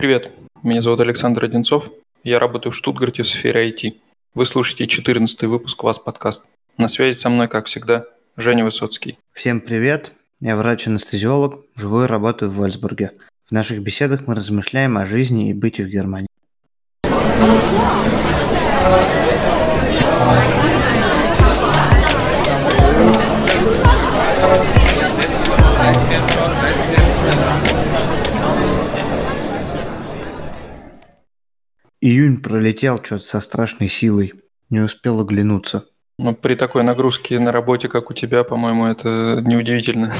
Привет, меня зовут Александр Одинцов. Я работаю в Штутгарте в сфере IT. Вы слушаете 14 выпуск «Вас подкаст». На связи со мной, как всегда, Женя Высоцкий. Всем привет, я врач-анестезиолог, живу и работаю в Вольсбурге. В наших беседах мы размышляем о жизни и быте в Германии. Июнь пролетел что-то со страшной силой. Не успел оглянуться. Ну, при такой нагрузке на работе, как у тебя, по-моему, это неудивительно.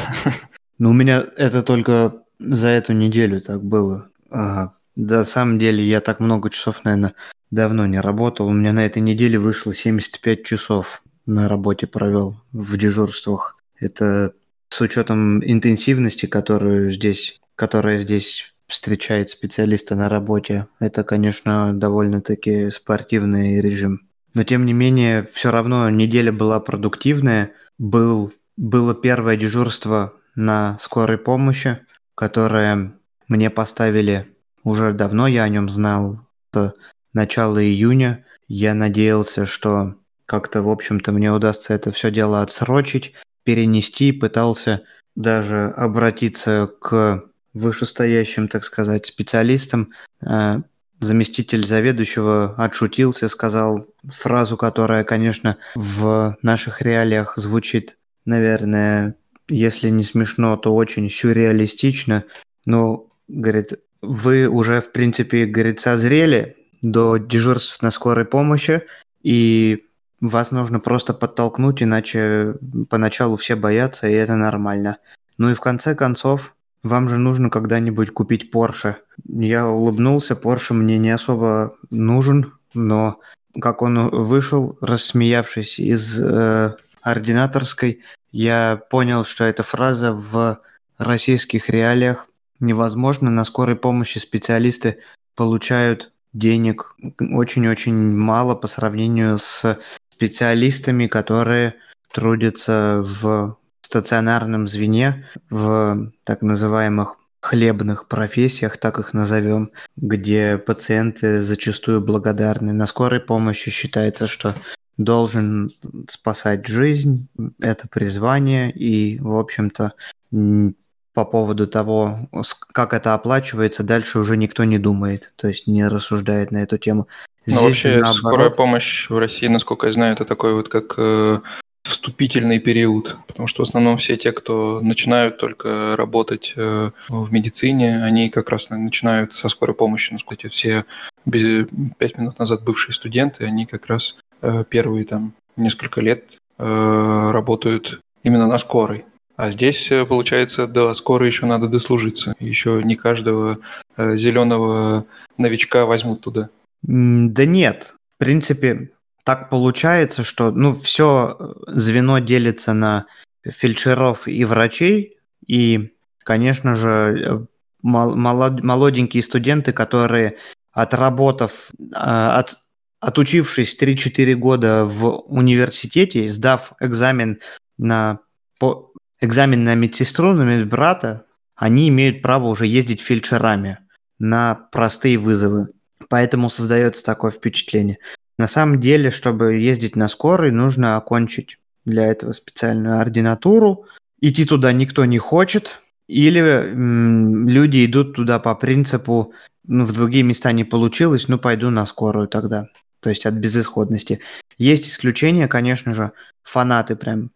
Ну, у меня это только за эту неделю так было. Ага. Да, на самом деле, я так много часов, наверное, давно не работал. У меня на этой неделе вышло 75 часов на работе провел в дежурствах. Это с учетом интенсивности, которую здесь, которая здесь встречает специалиста на работе. Это, конечно, довольно-таки спортивный режим. Но, тем не менее, все равно неделя была продуктивная. Был, было первое дежурство на скорой помощи, которое мне поставили уже давно, я о нем знал с начала июня. Я надеялся, что как-то, в общем-то, мне удастся это все дело отсрочить, перенести, пытался даже обратиться к вышестоящим, так сказать, специалистам. А, заместитель заведующего отшутился, сказал фразу, которая, конечно, в наших реалиях звучит, наверное, если не смешно, то очень сюрреалистично. Но, говорит, вы уже, в принципе, говорит, созрели до дежурств на скорой помощи, и вас нужно просто подтолкнуть, иначе поначалу все боятся, и это нормально. Ну и в конце концов, вам же нужно когда-нибудь купить Porsche. Я улыбнулся, Porsche мне не особо нужен, но как он вышел, рассмеявшись из э, ординаторской, я понял, что эта фраза в российских реалиях невозможно. На скорой помощи специалисты получают денег очень-очень мало по сравнению с специалистами, которые трудятся в стационарном звене, в так называемых хлебных профессиях, так их назовем, где пациенты зачастую благодарны. На скорой помощи считается, что должен спасать жизнь, это призвание, и, в общем-то, по поводу того, как это оплачивается, дальше уже никто не думает, то есть не рассуждает на эту тему. Ну, Здесь, Но вообще наоборот... скорая помощь в России, насколько я знаю, это такой вот как э, вступительный период, потому что в основном все те, кто начинают только работать э, в медицине, они как раз начинают со скорой помощи. Насколько все пять минут назад бывшие студенты, они как раз э, первые там несколько лет э, работают именно на скорой. А здесь, получается, до скорой еще надо дослужиться. Еще не каждого зеленого новичка возьмут туда. Да нет. В принципе, так получается, что ну, все э, звено делится на фельдшеров и врачей, и, конечно же, э, молоденькие студенты, которые, отработав, а, от, отучившись 3-4 года в университете, сдав экзамен на, по, экзамен на медсестру, на медбрата, они имеют право уже ездить фельдшерами на простые вызовы. Поэтому создается такое впечатление. На самом деле, чтобы ездить на скорой, нужно окончить для этого специальную ординатуру. Идти туда никто не хочет. Или м, люди идут туда по принципу, ну, в другие места не получилось, ну, пойду на скорую тогда. То есть от безысходности. Есть исключения, конечно же, фанаты прям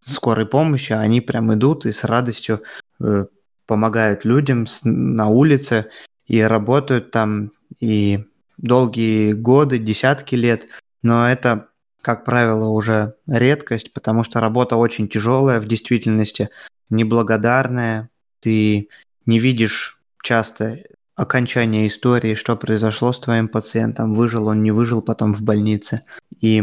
скорой помощи, они прям идут и с радостью э, помогают людям с, на улице и работают там, и долгие годы, десятки лет, но это, как правило, уже редкость, потому что работа очень тяжелая в действительности, неблагодарная, ты не видишь часто окончания истории, что произошло с твоим пациентом, выжил он, не выжил потом в больнице. И,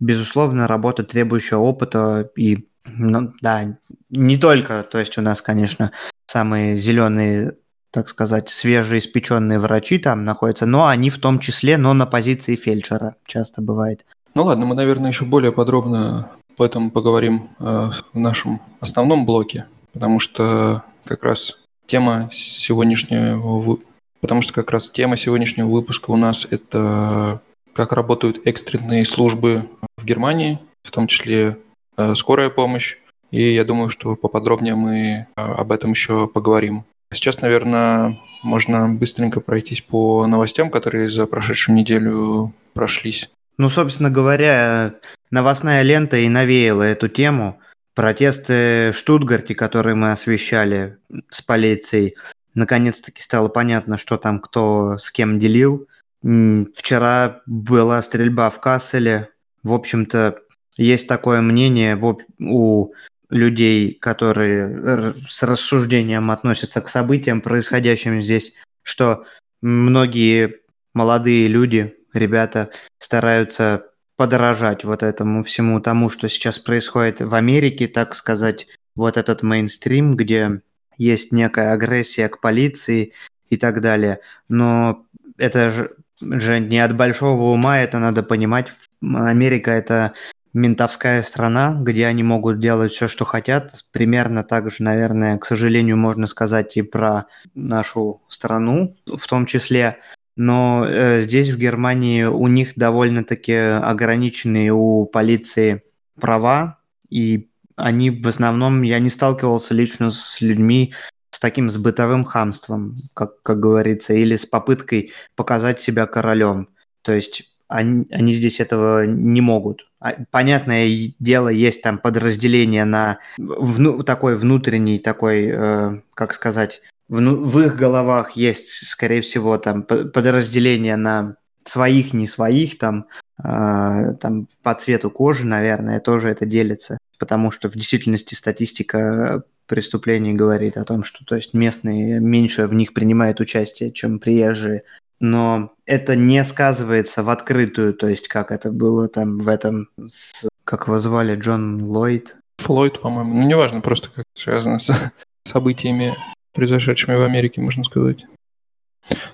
безусловно, работа, требующая опыта и, ну, да, не только, то есть у нас, конечно, самые зеленые так сказать, свежеиспеченные врачи там находятся, но они в том числе, но на позиции фельдшера часто бывает. Ну ладно, мы, наверное, еще более подробно об этом поговорим э, в нашем основном блоке, потому что как раз тема сегодняшнего потому что как раз тема сегодняшнего выпуска у нас это как работают экстренные службы в Германии, в том числе э, скорая помощь. И я думаю, что поподробнее мы э, об этом еще поговорим. Сейчас, наверное, можно быстренько пройтись по новостям, которые за прошедшую неделю прошлись. Ну, собственно говоря, новостная лента и навеяла эту тему. Протесты в Штутгарте, которые мы освещали с полицией, наконец-таки стало понятно, что там кто с кем делил. Вчера была стрельба в Касселе. В общем-то, есть такое мнение у людей, которые с рассуждением относятся к событиям, происходящим здесь, что многие молодые люди, ребята, стараются подорожать вот этому всему тому, что сейчас происходит в Америке, так сказать, вот этот мейнстрим, где есть некая агрессия к полиции и так далее. Но это же, же не от большого ума, это надо понимать. Америка это ментовская страна, где они могут делать все, что хотят. Примерно так же, наверное, к сожалению, можно сказать и про нашу страну в том числе. Но э, здесь, в Германии, у них довольно-таки ограниченные у полиции права, и они в основном, я не сталкивался лично с людьми с таким с бытовым хамством, как, как говорится, или с попыткой показать себя королем. То есть они, они здесь этого не могут. А, понятное дело, есть там подразделение на вну, такой внутренний, такой, э, как сказать, вну, в их головах есть, скорее всего, там подразделение на своих, не своих, там, э, там по цвету кожи, наверное, тоже это делится потому что в действительности статистика преступлений говорит о том, что то есть местные меньше в них принимают участие, чем приезжие. Но это не сказывается в открытую, то есть как это было там в этом, с, как его звали, Джон Ллойд? Флойд, по-моему. Ну, неважно, просто как связано с событиями, произошедшими в Америке, можно сказать.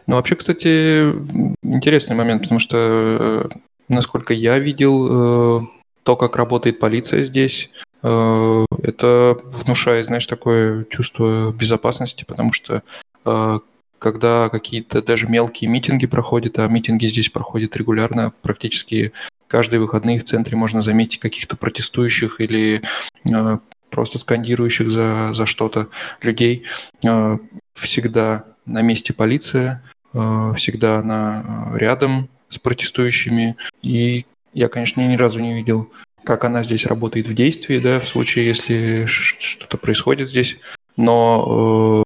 Ну, вообще, кстати, интересный момент, потому что, э, насколько я видел, э, то, как работает полиция здесь, э, это внушает, знаешь, такое чувство безопасности, потому что когда какие-то даже мелкие митинги проходят, а митинги здесь проходят регулярно, практически каждые выходные в центре можно заметить каких-то протестующих или э, просто скандирующих за, за что-то людей. Всегда на месте полиция, всегда она рядом с протестующими. И я, конечно, ни разу не видел, как она здесь работает в действии, да, в случае, если что-то происходит здесь. Но э,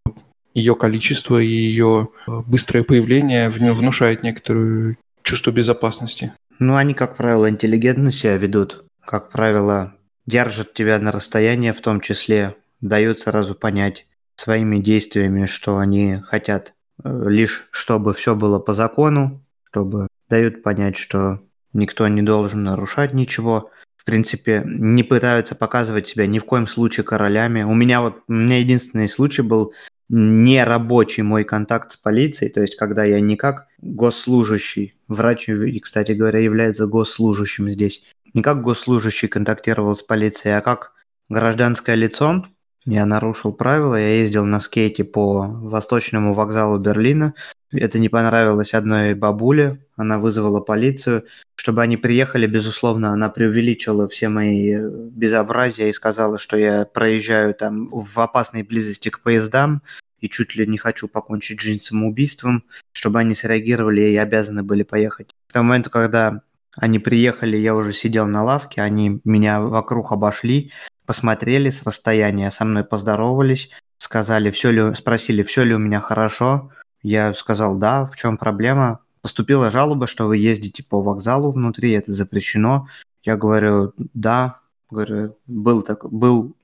ее количество и ее э, быстрое появление в нем внушает некоторую чувство безопасности. Ну, они, как правило, интеллигентно себя ведут. Как правило, держат тебя на расстоянии, в том числе дают сразу понять своими действиями, что они хотят э, лишь, чтобы все было по закону, чтобы дают понять, что Никто не должен нарушать ничего. В принципе, не пытаются показывать себя ни в коем случае королями. У меня вот, у меня единственный случай был не рабочий мой контакт с полицией, то есть когда я не как госслужащий, врач, и, кстати говоря, является госслужащим здесь, не как госслужащий контактировал с полицией, а как гражданское лицо, я нарушил правила, я ездил на скейте по восточному вокзалу Берлина. Это не понравилось одной бабуле, она вызвала полицию. Чтобы они приехали, безусловно, она преувеличила все мои э, безобразия и сказала, что я проезжаю там в опасной близости к поездам и чуть ли не хочу покончить жизнь самоубийством. Чтобы они среагировали и обязаны были поехать. К тому моменту, когда они приехали, я уже сидел на лавке, они меня вокруг обошли, посмотрели с расстояния, со мной поздоровались, сказали, все ли, спросили, все ли у меня хорошо. Я сказал, да, в чем проблема? Поступила жалоба, что вы ездите по вокзалу внутри, это запрещено. Я говорю, да, говорю, был так, был,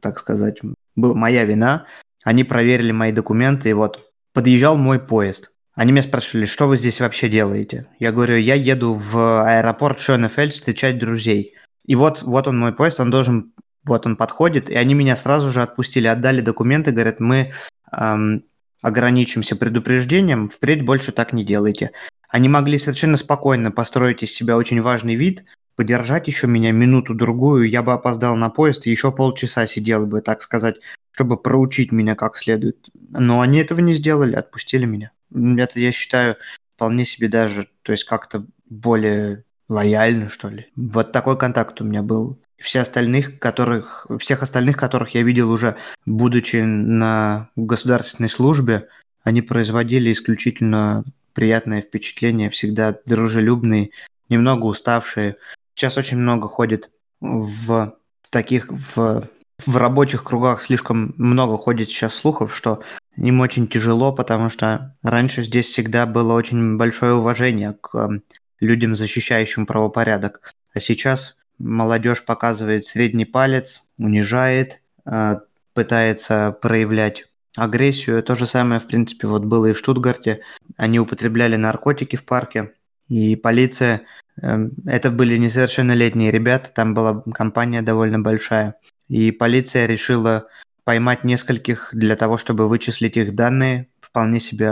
так сказать, был моя вина. Они проверили мои документы, и вот подъезжал мой поезд. Они меня спрашивали, что вы здесь вообще делаете? Я говорю, я еду в аэропорт Шонефель встречать друзей. И вот, вот он мой поезд, он должен, вот он подходит, и они меня сразу же отпустили, отдали документы, говорят, мы эм, ограничимся предупреждением, впредь больше так не делайте. Они могли совершенно спокойно построить из себя очень важный вид, подержать еще меня минуту-другую, я бы опоздал на поезд и еще полчаса сидел бы, так сказать, чтобы проучить меня как следует. Но они этого не сделали, отпустили меня. это, я считаю, вполне себе даже, то есть как-то более лояльно, что ли. Вот такой контакт у меня был. Все остальных, которых, всех остальных, которых я видел уже, будучи на государственной службе, они производили исключительно приятное впечатление, всегда дружелюбные, немного уставшие. Сейчас очень много ходит в таких, в, в рабочих кругах слишком много ходит сейчас слухов, что им очень тяжело, потому что раньше здесь всегда было очень большое уважение к людям, защищающим правопорядок. А сейчас молодежь показывает средний палец, унижает, э, пытается проявлять агрессию. То же самое, в принципе, вот было и в Штутгарте. Они употребляли наркотики в парке, и полиция... Эм, это были несовершеннолетние ребята, там была компания довольно большая. И полиция решила поймать нескольких для того, чтобы вычислить их данные. Вполне себе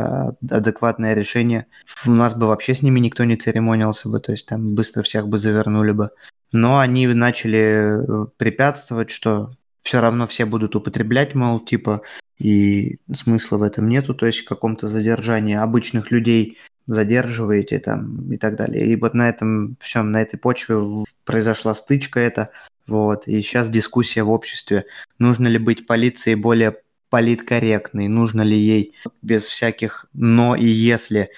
адекватное решение. У нас бы вообще с ними никто не церемонился бы, то есть там быстро всех бы завернули бы. Но они начали э, препятствовать, что все равно все будут употреблять, мол, типа, и смысла в этом нету, то есть в каком-то задержании обычных людей задерживаете там и так далее. И вот на этом всем, на этой почве произошла стычка эта, вот, и сейчас дискуссия в обществе, нужно ли быть полицией более политкорректной, нужно ли ей без всяких «но» и «если»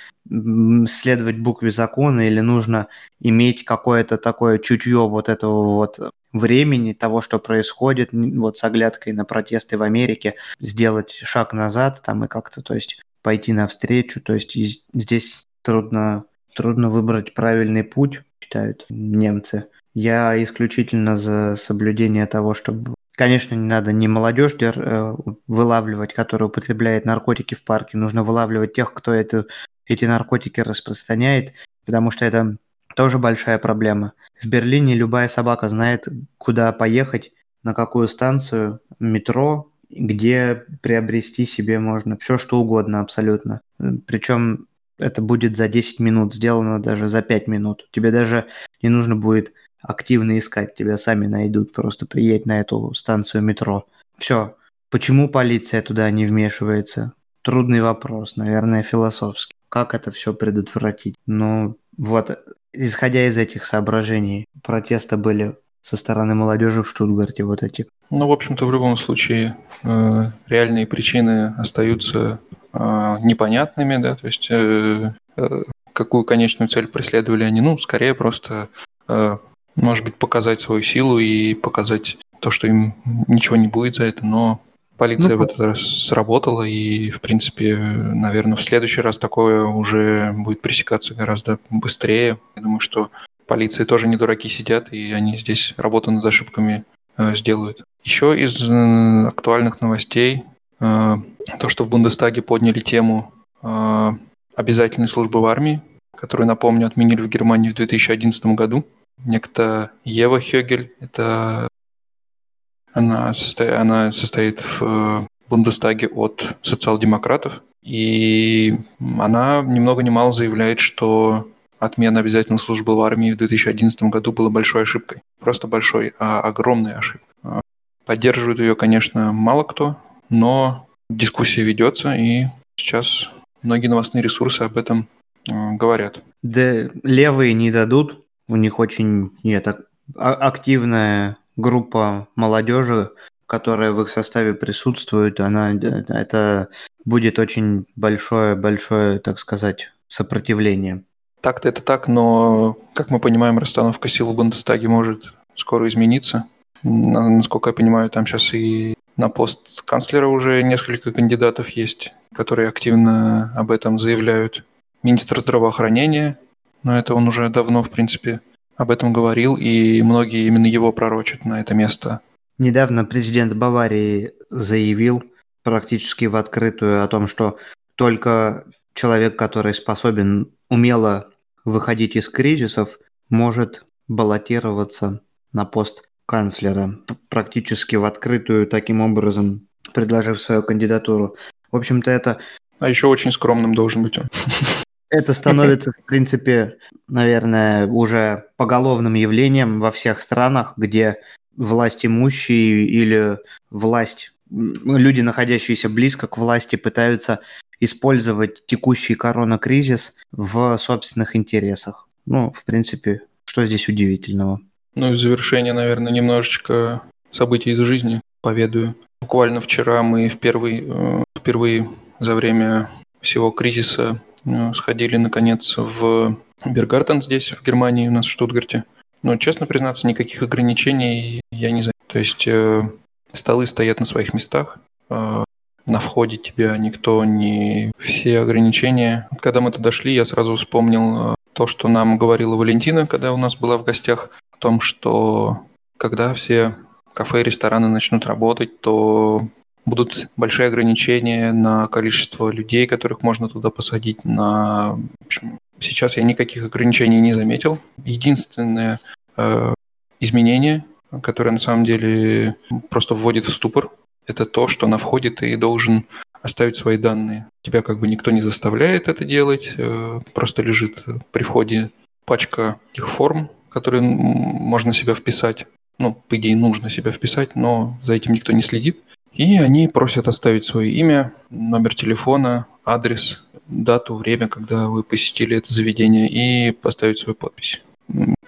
следовать букве закона? Или нужно иметь какое-то такое чутье вот этого вот времени, того, что происходит, вот с оглядкой на протесты в Америке, сделать шаг назад там и как-то, то есть пойти навстречу, то есть здесь трудно, трудно выбрать правильный путь, считают немцы. Я исключительно за соблюдение того, чтобы... Конечно, не надо не молодежь э, вылавливать, которая употребляет наркотики в парке. Нужно вылавливать тех, кто это, эти наркотики распространяет, потому что это тоже большая проблема. В Берлине любая собака знает, куда поехать, на какую станцию метро, где приобрести себе можно все что угодно абсолютно. Причем это будет за 10 минут, сделано даже за 5 минут. Тебе даже не нужно будет активно искать, тебя сами найдут, просто приедь на эту станцию метро. Все. Почему полиция туда не вмешивается? Трудный вопрос, наверное, философский. Как это все предотвратить? Ну, вот, исходя из этих соображений, протесты были со стороны молодежи в Штутгарте вот эти. Ну, в общем-то, в любом случае, э, реальные причины остаются э, непонятными, да, то есть э, э, какую конечную цель преследовали они, ну, скорее просто э, может быть, показать свою силу и показать то, что им ничего не будет за это, но полиция ну, в этот раз сработала, и, в принципе, наверное, в следующий раз такое уже будет пресекаться гораздо быстрее. Я думаю, что полиции тоже не дураки сидят, и они здесь работу над ошибками э, сделают. Еще из э, актуальных новостей э, то, что в Бундестаге подняли тему э, обязательной службы в армии, которую, напомню, отменили в Германии в 2011 году некто Ева Хёгель. Это она, состо... она состоит в э, Бундестаге от социал-демократов. И она ни много ни мало заявляет, что отмена обязательной службы в армии в 2011 году была большой ошибкой. Просто большой, а огромной ошибкой. А, поддерживает ее, конечно, мало кто, но дискуссия ведется, и сейчас многие новостные ресурсы об этом э, говорят. Да левые не дадут у них очень нет, а, активная группа молодежи, которая в их составе присутствует, она это будет очень большое, большое, так сказать, сопротивление. Так-то это так, но, как мы понимаем, расстановка сил в Бундестаге может скоро измениться. Насколько я понимаю, там сейчас и на пост канцлера уже несколько кандидатов есть, которые активно об этом заявляют. Министр здравоохранения но это он уже давно, в принципе, об этом говорил, и многие именно его пророчат на это место. Недавно президент Баварии заявил практически в открытую о том, что только человек, который способен умело выходить из кризисов, может баллотироваться на пост канцлера, практически в открытую таким образом предложив свою кандидатуру. В общем-то, это... А еще очень скромным должен быть он. Это становится, в принципе, наверное, уже поголовным явлением во всех странах, где власть имущие или власть, люди, находящиеся близко к власти, пытаются использовать текущий коронакризис в собственных интересах. Ну, в принципе, что здесь удивительного? Ну и в завершение, наверное, немножечко событий из жизни поведаю. Буквально вчера мы впервые, э, впервые за время всего кризиса сходили, наконец, в Бергартен здесь, в Германии, у нас в Штутгарте. Но, честно признаться, никаких ограничений я не знаю. То есть э, столы стоят на своих местах, э, на входе тебя никто не... Все ограничения. Когда мы туда шли, я сразу вспомнил э, то, что нам говорила Валентина, когда у нас была в гостях, о том, что когда все кафе и рестораны начнут работать, то будут большие ограничения на количество людей, которых можно туда посадить. На... Общем, сейчас я никаких ограничений не заметил. Единственное э, изменение, которое на самом деле просто вводит в ступор, это то, что на входе ты должен оставить свои данные. Тебя как бы никто не заставляет это делать, э, просто лежит при входе пачка их форм, которые можно себя вписать. Ну, по идее, нужно себя вписать, но за этим никто не следит. И они просят оставить свое имя, номер телефона, адрес, дату, время, когда вы посетили это заведение, и поставить свою подпись.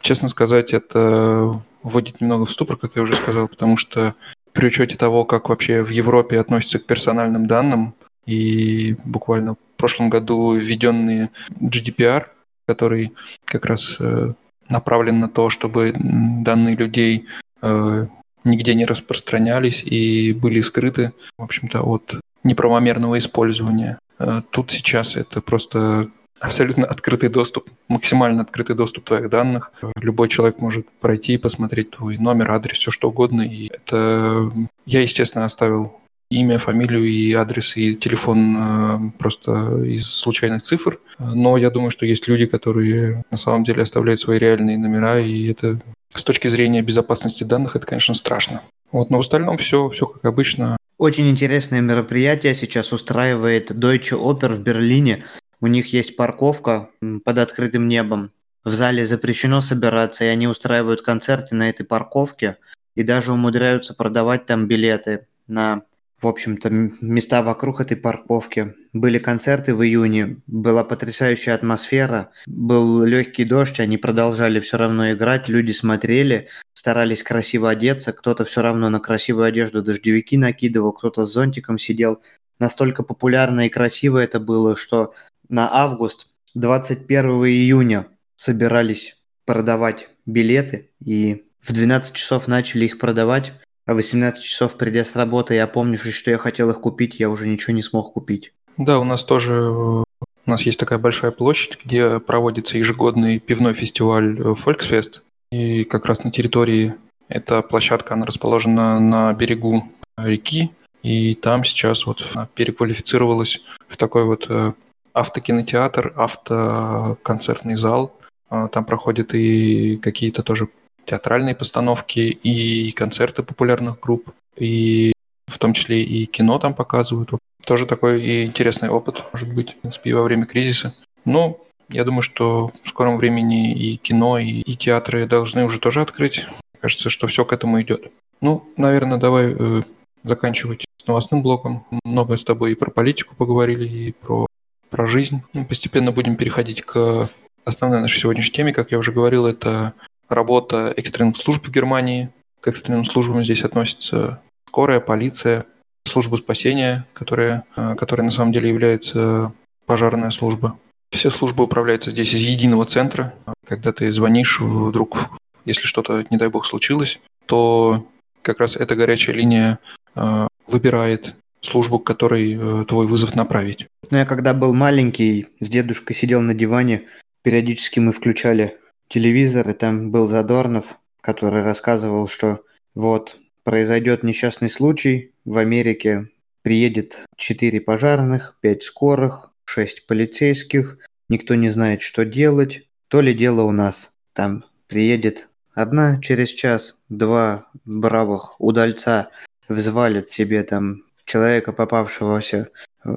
Честно сказать, это вводит немного в ступор, как я уже сказал, потому что при учете того, как вообще в Европе относятся к персональным данным, и буквально в прошлом году введенный GDPR, который как раз э, направлен на то, чтобы данные людей э, нигде не распространялись и были скрыты, в общем-то, от неправомерного использования. Э, тут сейчас это просто абсолютно открытый доступ, максимально открытый доступ твоих данных. Любой человек может пройти и посмотреть твой номер, адрес, все что угодно. И это я, естественно, оставил имя, фамилию и адрес и телефон э, просто из случайных цифр. Но я думаю, что есть люди, которые на самом деле оставляют свои реальные номера, и это с точки зрения безопасности данных это, конечно, страшно. Вот, но в остальном все, все как обычно. Очень интересное мероприятие сейчас устраивает Deutsche Oper в Берлине. У них есть парковка под открытым небом. В зале запрещено собираться, и они устраивают концерты на этой парковке и даже умудряются продавать там билеты на в общем-то, места вокруг этой парковки. Были концерты в июне, была потрясающая атмосфера, был легкий дождь, они продолжали все равно играть, люди смотрели, старались красиво одеться, кто-то все равно на красивую одежду дождевики накидывал, кто-то с зонтиком сидел. Настолько популярно и красиво это было, что на август, 21 июня собирались продавать билеты, и в 12 часов начали их продавать. А в 18 часов, придя с работы и опомнившись, что я хотел их купить, я уже ничего не смог купить. Да, у нас тоже у нас есть такая большая площадь, где проводится ежегодный пивной фестиваль Volksfest. И как раз на территории эта площадка, она расположена на берегу реки. И там сейчас вот переквалифицировалась в такой вот э, автокинотеатр, автоконцертный зал. А, там проходят и какие-то тоже театральные постановки и концерты популярных групп, и в том числе и кино там показывают. Тоже такой и интересный опыт, может быть, в принципе, во время кризиса. Но я думаю, что в скором времени и кино, и, и театры должны уже тоже открыть. Кажется, что все к этому идет. Ну, наверное, давай э, заканчивать с новостным блоком. Много с тобой и про политику поговорили, и про, про жизнь. Мы постепенно будем переходить к основной нашей сегодняшней теме. Как я уже говорил, это работа экстренных служб в Германии. К экстренным службам здесь относятся скорая, полиция, служба спасения, которая, э, которая на самом деле является пожарная служба. Все службы управляются здесь из единого центра. Когда ты звонишь вдруг, если что-то, не дай бог, случилось, то как раз эта горячая линия э, выбирает службу, к которой э, твой вызов направить. Ну, я когда был маленький, с дедушкой сидел на диване, периодически мы включали телевизор, и там был Задорнов, который рассказывал, что вот произойдет несчастный случай в Америке, приедет 4 пожарных, 5 скорых, 6 полицейских, никто не знает, что делать, то ли дело у нас. Там приедет одна через час, два бравых удальца взвалят себе там человека, попавшегося,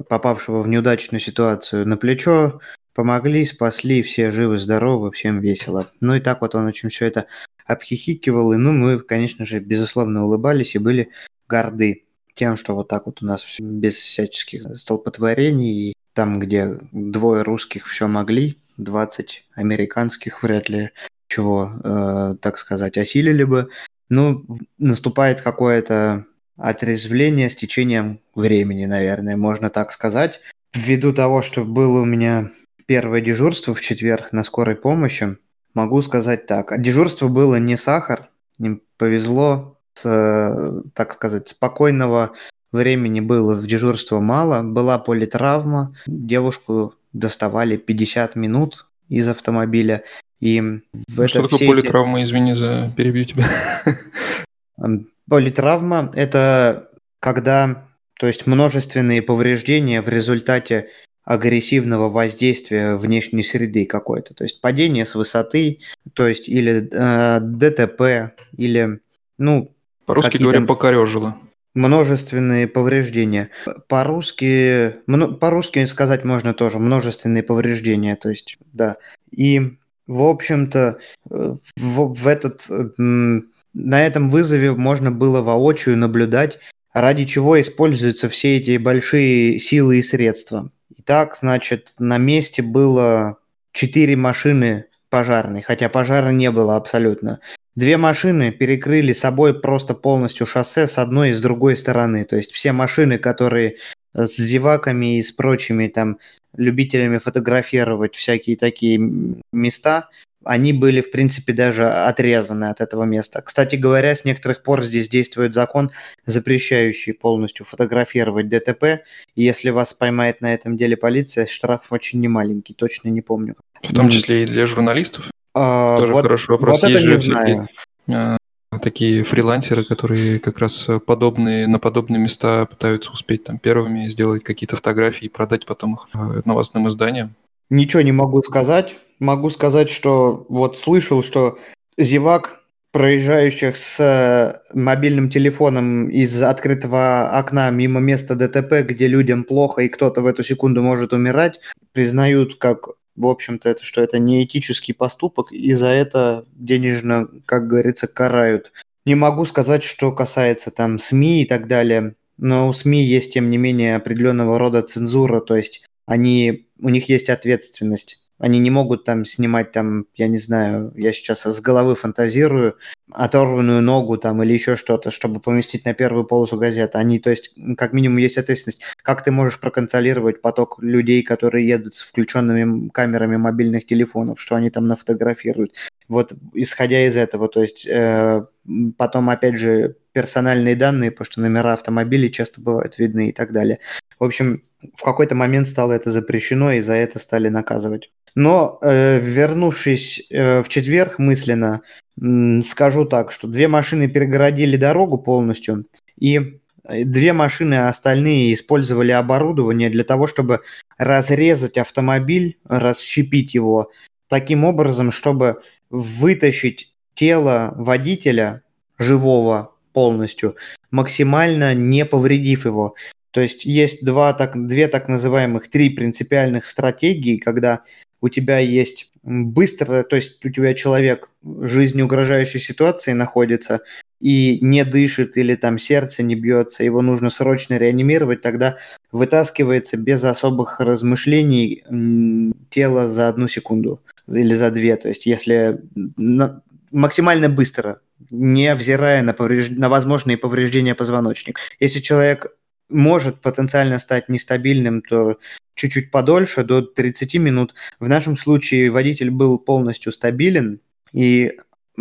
попавшего в неудачную ситуацию на плечо, Помогли, спасли, все живы-здоровы, всем весело. Ну и так вот он очень все это обхихикивал, и ну мы, конечно же, безусловно улыбались и были горды тем, что вот так вот у нас все без всяческих столпотворений и там, где двое русских все могли, 20 американских вряд ли чего, э, так сказать, осилили бы. Ну, наступает какое-то отрезвление с течением времени, наверное, можно так сказать. Ввиду того, что было у меня первое дежурство в четверг на скорой помощи, могу сказать так. Дежурство было не сахар, им повезло, с, так сказать, спокойного времени было в дежурство мало, была политравма, девушку доставали 50 минут из автомобиля, и в ну, Что такое политравма, эти... извини за перебью тебя? Политравма – это когда, то есть множественные повреждения в результате агрессивного воздействия внешней среды какой-то, то есть падение с высоты, то есть или э, ДТП, или, ну... По-русски говоря, покорежило. Множественные повреждения. По-русски, по-русски сказать можно тоже множественные повреждения, то есть, да. И, в общем-то, э, в, в этот на этом вызове можно было воочию наблюдать, ради чего используются все эти большие силы и средства. Итак, значит, на месте было четыре машины пожарной, хотя пожара не было абсолютно. Две машины перекрыли собой просто полностью шоссе с одной и с другой стороны. То есть все машины, которые с зеваками и с прочими там любителями фотографировать всякие такие места, они были, в принципе, даже отрезаны от этого места. Кстати говоря, с некоторых пор здесь действует закон, запрещающий полностью фотографировать ДТП. И если вас поймает на этом деле полиция, штраф очень немаленький, точно не помню. В том числе и для журналистов? А, Тоже вот, хороший вопрос. Вот Есть это не знаю. А, такие фрилансеры, которые как раз подобные, на подобные места пытаются успеть там первыми сделать какие-то фотографии и продать потом их а, новостным изданиям. Ничего не могу сказать. Могу сказать, что вот слышал, что зевак, проезжающих с э, мобильным телефоном из открытого окна мимо места ДТП, где людям плохо и кто-то в эту секунду может умирать, признают как в общем-то, это что это не этический поступок, и за это денежно, как говорится, карают. Не могу сказать, что касается там СМИ и так далее, но у СМИ есть, тем не менее, определенного рода цензура, то есть они, у них есть ответственность. Они не могут там снимать там, я не знаю, я сейчас с головы фантазирую, оторванную ногу там или еще что-то, чтобы поместить на первую полосу газеты. Они, то есть, как минимум есть ответственность. Как ты можешь проконтролировать поток людей, которые едут с включенными камерами мобильных телефонов, что они там нафотографируют? Вот исходя из этого, то есть э, потом опять же персональные данные, потому что номера автомобилей часто бывают видны и так далее. В общем, в какой-то момент стало это запрещено, и за это стали наказывать. Но э, вернувшись э, в четверг мысленно, э, скажу так, что две машины перегородили дорогу полностью, и э, две машины остальные использовали оборудование для того, чтобы разрезать автомобиль, расщепить его таким образом, чтобы вытащить тело водителя живого полностью, максимально не повредив его. То есть есть два, так, две так называемых, три принципиальных стратегии, когда у тебя есть быстро, то есть у тебя человек в жизни угрожающей ситуации находится и не дышит или там сердце не бьется, его нужно срочно реанимировать, тогда вытаскивается без особых размышлений тело за одну секунду или за две. То есть если максимально быстро, не взирая на, повреж... на возможные повреждения позвоночника. Если человек может потенциально стать нестабильным, то чуть-чуть подольше, до 30 минут. В нашем случае водитель был полностью стабилен, и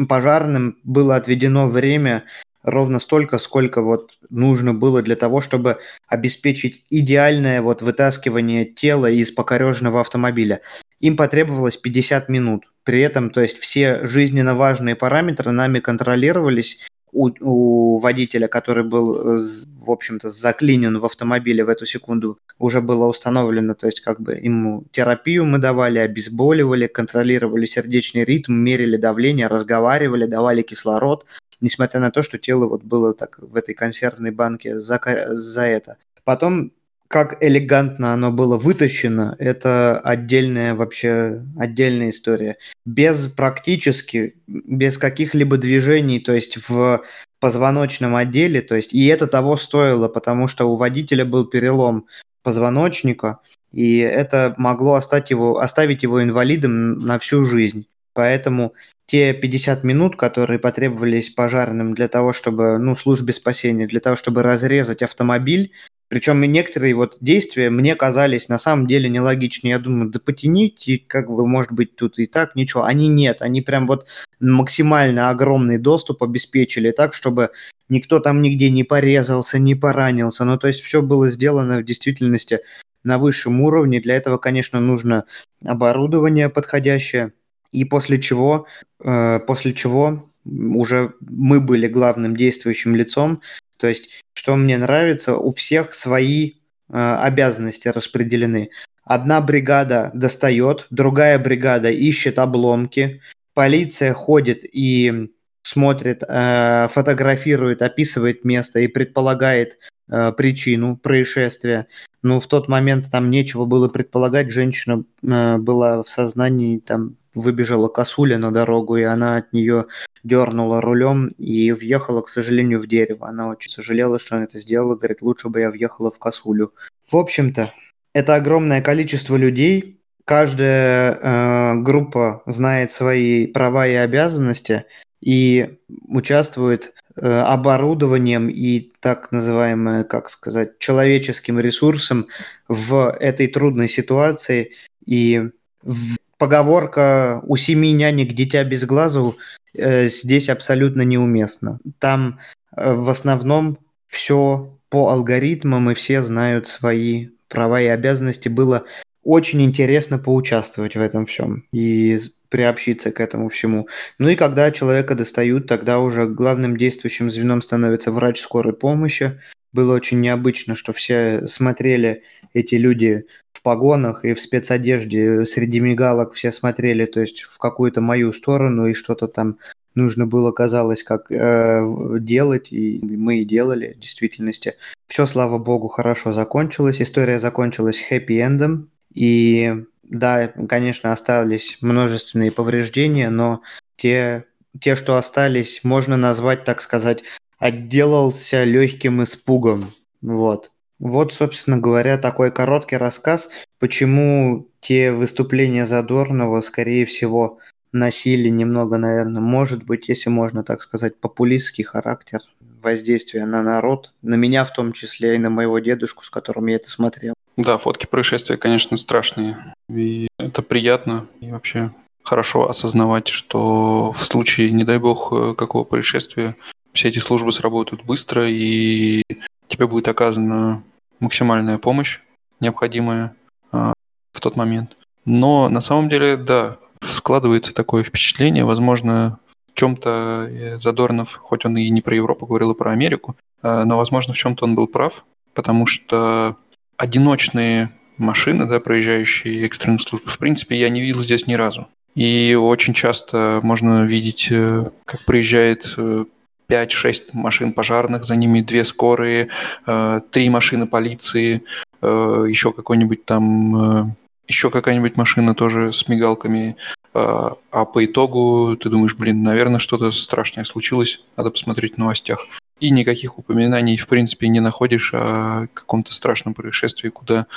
пожарным было отведено время ровно столько, сколько вот нужно было для того, чтобы обеспечить идеальное вот вытаскивание тела из покореженного автомобиля. Им потребовалось 50 минут. При этом, то есть все жизненно важные параметры нами контролировались, у, у водителя, который был, э, в общем-то, заклинен в автомобиле в эту секунду, уже было установлено, то есть как бы ему терапию мы давали, обезболивали, контролировали сердечный ритм, мерили давление, разговаривали, давали кислород, несмотря на то, что тело вот было так в этой консервной банке за, за это. Потом как элегантно оно было вытащено, это отдельная вообще отдельная история. Без практически, без каких-либо движений, то есть в позвоночном отделе, то есть и это того стоило, потому что у водителя был перелом позвоночника, и это могло оставить его, оставить его инвалидом на всю жизнь. Поэтому те 50 минут, которые потребовались пожарным для того, чтобы, ну, службе спасения, для того, чтобы разрезать автомобиль, причем некоторые вот действия мне казались на самом деле нелогичны. Я думаю, да потяните, как бы, может быть, тут и так, ничего. Они нет, они прям вот максимально огромный доступ обеспечили так, чтобы никто там нигде не порезался, не поранился. Ну, то есть все было сделано в действительности на высшем уровне. Для этого, конечно, нужно оборудование подходящее. И после чего, э, после чего уже мы были главным действующим лицом, то есть, что мне нравится, у всех свои э, обязанности распределены. Одна бригада достает, другая бригада ищет обломки, полиция ходит и смотрит, э, фотографирует, описывает место и предполагает э, причину происшествия. Ну, в тот момент там нечего было предполагать, женщина э, была в сознании, там выбежала косуля на дорогу, и она от нее дернула рулем и въехала, к сожалению, в дерево. Она очень сожалела, что она это сделала. Говорит, лучше бы я въехала в косулю. В общем-то, это огромное количество людей. Каждая э, группа знает свои права и обязанности и участвует э, оборудованием и так называемым, как сказать, человеческим ресурсом в этой трудной ситуации. И в поговорка «у семи нянек дитя без глазу» э, здесь абсолютно неуместно. Там э, в основном все по алгоритмам, и все знают свои права и обязанности. Было очень интересно поучаствовать в этом всем и приобщиться к этому всему. Ну и когда человека достают, тогда уже главным действующим звеном становится врач скорой помощи. Было очень необычно, что все смотрели эти люди в погонах и в спецодежде среди мигалок все смотрели, то есть в какую-то мою сторону и что-то там нужно было, казалось, как э, делать, и мы и делали в действительности. Все, слава богу, хорошо закончилось. История закончилась хэппи-эндом. И да, конечно, остались множественные повреждения, но те, те, что остались, можно назвать, так сказать, отделался легким испугом. Вот. Вот, собственно говоря, такой короткий рассказ, почему те выступления Задорнова, скорее всего, носили немного, наверное, может быть, если можно так сказать, популистский характер воздействия на народ, на меня в том числе и на моего дедушку, с которым я это смотрел. Да, фотки происшествия, конечно, страшные. И это приятно. И вообще хорошо осознавать, что в случае, не дай бог, какого происшествия, все эти службы сработают быстро, и тебе будет оказана максимальная помощь, необходимая а, в тот момент. Но на самом деле, да, складывается такое впечатление, возможно, в чем-то э, Задорнов, хоть он и не про Европу говорил, и про Америку, а, но, возможно, в чем-то он был прав, потому что одиночные машины, да, проезжающие экстренные службы, в принципе, я не видел здесь ни разу. И очень часто можно видеть, э, как проезжает э, 5-6 машин пожарных, за ними две скорые, э, три машины полиции, э, еще какой-нибудь там, э, еще какая-нибудь машина тоже с мигалками. А по итогу ты думаешь, блин, наверное, что-то страшное случилось, надо посмотреть в новостях. И никаких упоминаний, в принципе, не находишь о каком-то страшном происшествии, куда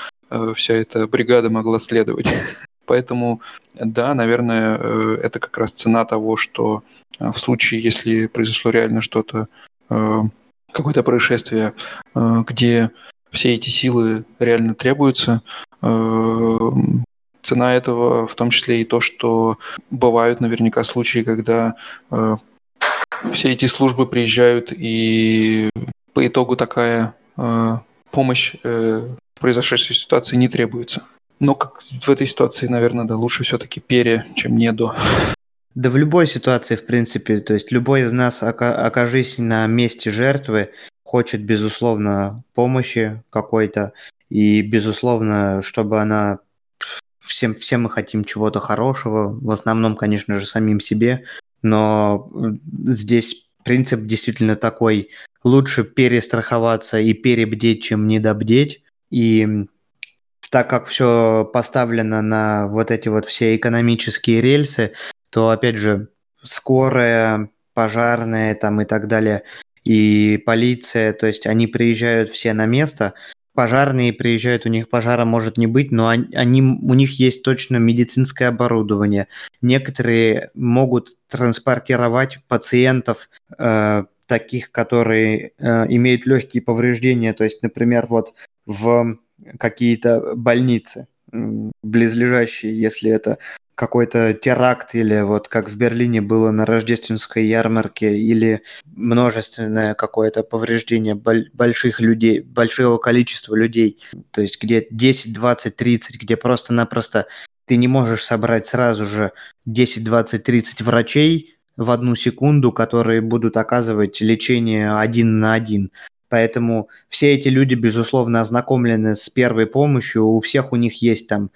вся эта бригада могла следовать. Поэтому, да, наверное, это как раз цена того, что в случае, если произошло реально что-то, э, какое-то происшествие, э, где все эти силы реально требуются, э, цена этого в том числе и то, что бывают наверняка случаи, когда все эти службы приезжают, и по итогу такая помощь в произошедшей ситуации не требуется. Но как в этой ситуации, наверное, да, лучше все-таки пере, чем не до. Да в любой ситуации, в принципе, то есть любой из нас, окажись на месте жертвы, хочет, безусловно, помощи какой-то, и, безусловно, чтобы она... Всем, все мы хотим чего-то хорошего, в основном, конечно же, самим себе, но здесь принцип действительно такой, лучше перестраховаться и перебдеть, чем недобдеть, и так как все поставлено на вот эти вот все экономические рельсы, то, опять же, скорая, пожарная там и так далее, и полиция, то есть они приезжают все на место, пожарные приезжают, у них пожара может не быть, но они, они, у них есть точно медицинское оборудование. Некоторые могут транспортировать пациентов, э, таких, которые э, имеют легкие повреждения, то есть, например, вот в какие-то больницы близлежащие, если это какой-то теракт или вот как в Берлине было на рождественской ярмарке или множественное какое-то повреждение больших людей, большого количества людей, то есть где 10, 20, 30, где просто-напросто ты не можешь собрать сразу же 10, 20, 30 врачей в одну секунду, которые будут оказывать лечение один на один. Поэтому все эти люди, безусловно, ознакомлены с первой помощью, у всех у них есть там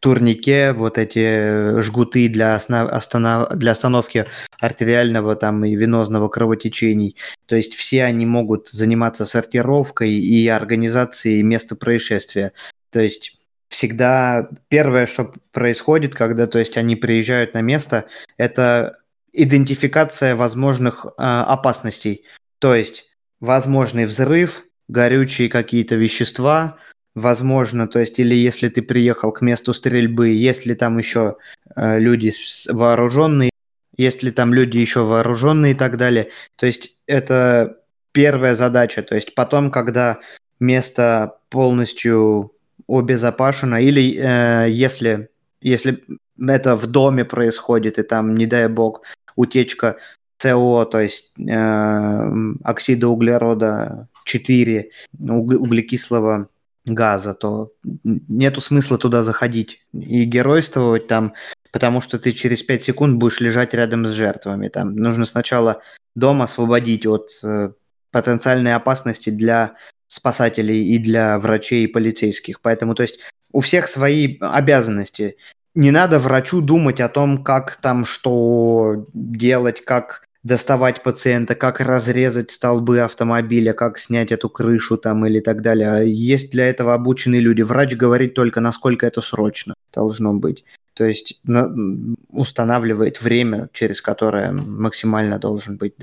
турнике, вот эти жгуты для, основ, останов, для остановки артериального там и венозного кровотечений. То есть все они могут заниматься сортировкой и организацией места происшествия. То есть всегда первое, что происходит, когда то есть они приезжают на место, это идентификация возможных э, опасностей. То есть возможный взрыв, горючие какие-то вещества, возможно, то есть, или если ты приехал к месту стрельбы, если там еще э, люди вооруженные, если там люди еще вооруженные и так далее. То есть это первая задача. То есть потом, когда место полностью обезопасено, или э, если, если это в доме происходит, и там, не дай бог, утечка СО, то есть э, оксида углерода 4, углекислого газа, то нету смысла туда заходить и геройствовать там, потому что ты через 5 секунд будешь лежать рядом с жертвами. Там нужно сначала дом освободить от э, потенциальной опасности для спасателей и для врачей и полицейских. Поэтому, то есть, у всех свои обязанности. Не надо врачу думать о том, как там что делать, как доставать пациента, как разрезать столбы автомобиля, как снять эту крышу там или так далее. А есть для этого обученные люди. Врач говорит только, насколько это срочно должно быть. То есть на, устанавливает время, через которое максимально должен быть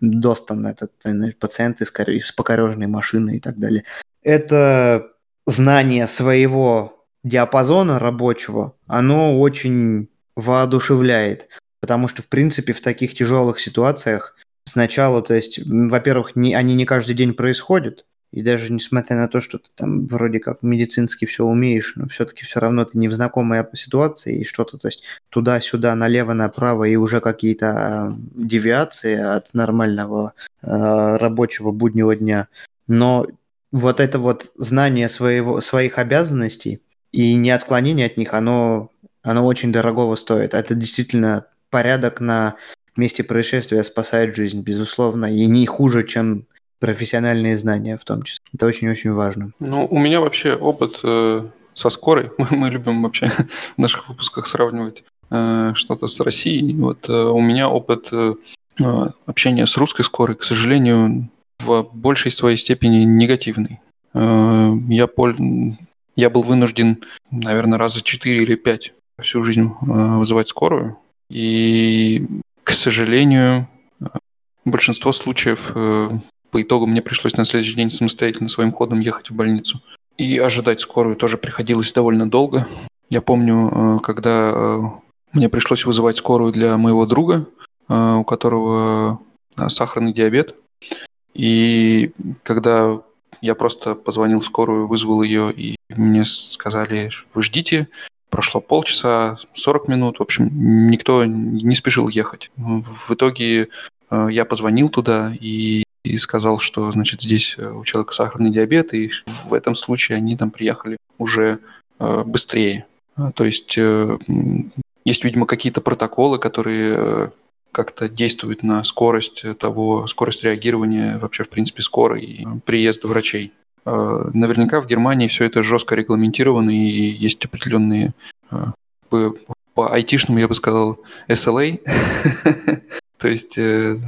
достан этот пациент из, из покорежной машины и так далее. Это знание своего диапазона рабочего, оно очень воодушевляет. Потому что, в принципе, в таких тяжелых ситуациях сначала, то есть, во-первых, не, они не каждый день происходят, и даже несмотря на то, что ты там вроде как медицински все умеешь, но все-таки все равно ты не в знакомой ситуации и что-то, то есть туда-сюда, налево, направо и уже какие-то а, девиации от нормального э, рабочего буднего дня. Но вот это вот знание своего, своих обязанностей и не отклонение от них, оно, оно очень дорогого стоит. Это действительно порядок на месте происшествия спасает жизнь, безусловно, и не хуже, чем профессиональные знания в том числе. Это очень-очень важно. Ну, у меня вообще опыт э, со скорой. Мы, мы любим вообще в наших выпусках сравнивать э, что-то с Россией. Вот э, у меня опыт э, э общения с русской скорой, к сожалению, в большей своей степени негативный. Э, я, пол... я был вынужден, наверное, раза четыре или пять всю жизнь э, вызывать скорую. И, к сожалению, большинство случаев э, по итогу мне пришлось на следующий день самостоятельно своим ходом ехать в больницу. И ожидать скорую тоже приходилось довольно долго. Я помню, э, когда э, мне пришлось вызывать скорую для моего друга, у которого сахарный диабет. И когда я просто позвонил в скорую, вызвал ее, и мне сказали, вы ждите, Прошло полчаса, 40 минут. В общем, никто не спешил ехать. В итоге э, я позвонил туда и, и сказал, что, значит, здесь э, у человека сахарный диабет, и в этом случае они там приехали уже э, быстрее. То есть есть, видимо, какие-то протоколы, которые как-то действуют на скорость того, скорость реагирования вообще, в принципе, скорой и приезда врачей. Э, наверняка в Германии все это жестко регламентировано и есть определенные э, по, по айтишному я бы сказал SLA, то есть э,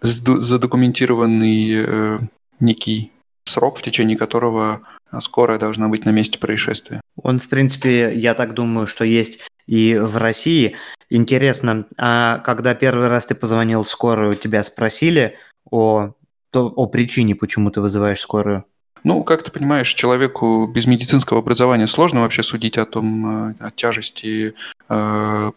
задокументированный некий срок, в течение которого скорая должна быть на месте происшествия. Он, в принципе, я так думаю, что есть и в России. Интересно, а когда первый раз ты позвонил в скорую, тебя спросили о, о причине, почему ты вызываешь скорую? Ну, как ты понимаешь, человеку без медицинского образования сложно вообще судить о том, э, о тяжести э,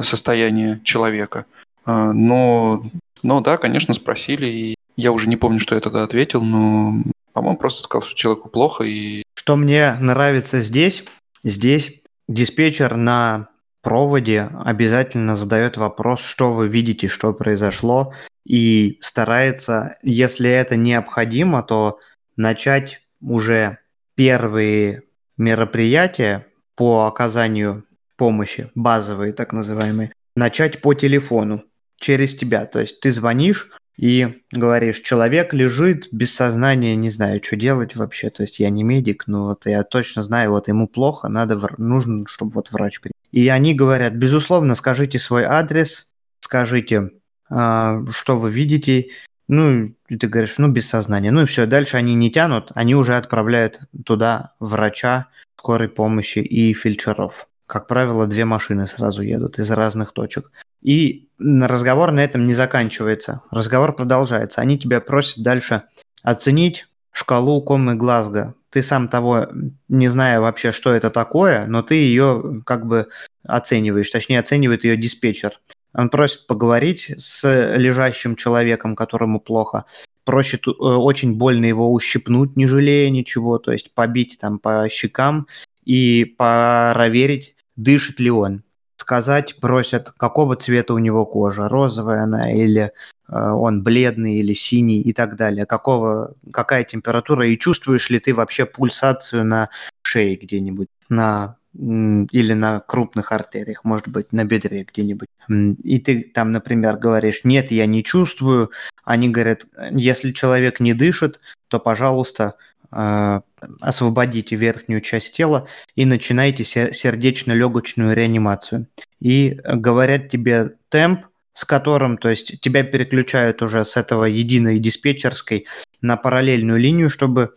состояния человека. Э, но, но да, конечно, спросили, и я уже не помню, что я тогда ответил, но, по-моему, просто сказал, что человеку плохо. И... Что мне нравится здесь, здесь диспетчер на проводе обязательно задает вопрос, что вы видите, что произошло, и старается, если это необходимо, то начать уже первые мероприятия по оказанию помощи, базовые так называемые, начать по телефону через тебя. То есть ты звонишь и говоришь, человек лежит без сознания, не знаю, что делать вообще. То есть я не медик, но вот я точно знаю, вот ему плохо, надо, нужно, чтобы вот врач приехал. И они говорят, безусловно, скажите свой адрес, скажите, а, что вы видите, ну, и ты говоришь, ну, без сознания. Ну и все, дальше они не тянут, они уже отправляют туда врача, скорой помощи и фельдшеров. Как правило, две машины сразу едут из разных точек. И разговор на этом не заканчивается. Разговор продолжается. Они тебя просят дальше оценить шкалу комы Глазго. Ты сам того, не зная вообще, что это такое, но ты ее как бы оцениваешь. Точнее, оценивает ее диспетчер. Он просит поговорить с лежащим человеком, которому плохо. Просит э, очень больно его ущипнуть, не жалея ничего, то есть побить там по щекам и проверить, дышит ли он. Сказать просят, какого цвета у него кожа, розовая она или э, он бледный или синий и так далее, какого, какая температура и чувствуешь ли ты вообще пульсацию на шее где-нибудь, на или на крупных артериях, может быть, на бедре где-нибудь. И ты там, например, говоришь, нет, я не чувствую. Они говорят, если человек не дышит, то, пожалуйста, э, освободите верхнюю часть тела и начинайте сердечно-легочную реанимацию. И говорят тебе темп, с которым, то есть тебя переключают уже с этого единой диспетчерской на параллельную линию, чтобы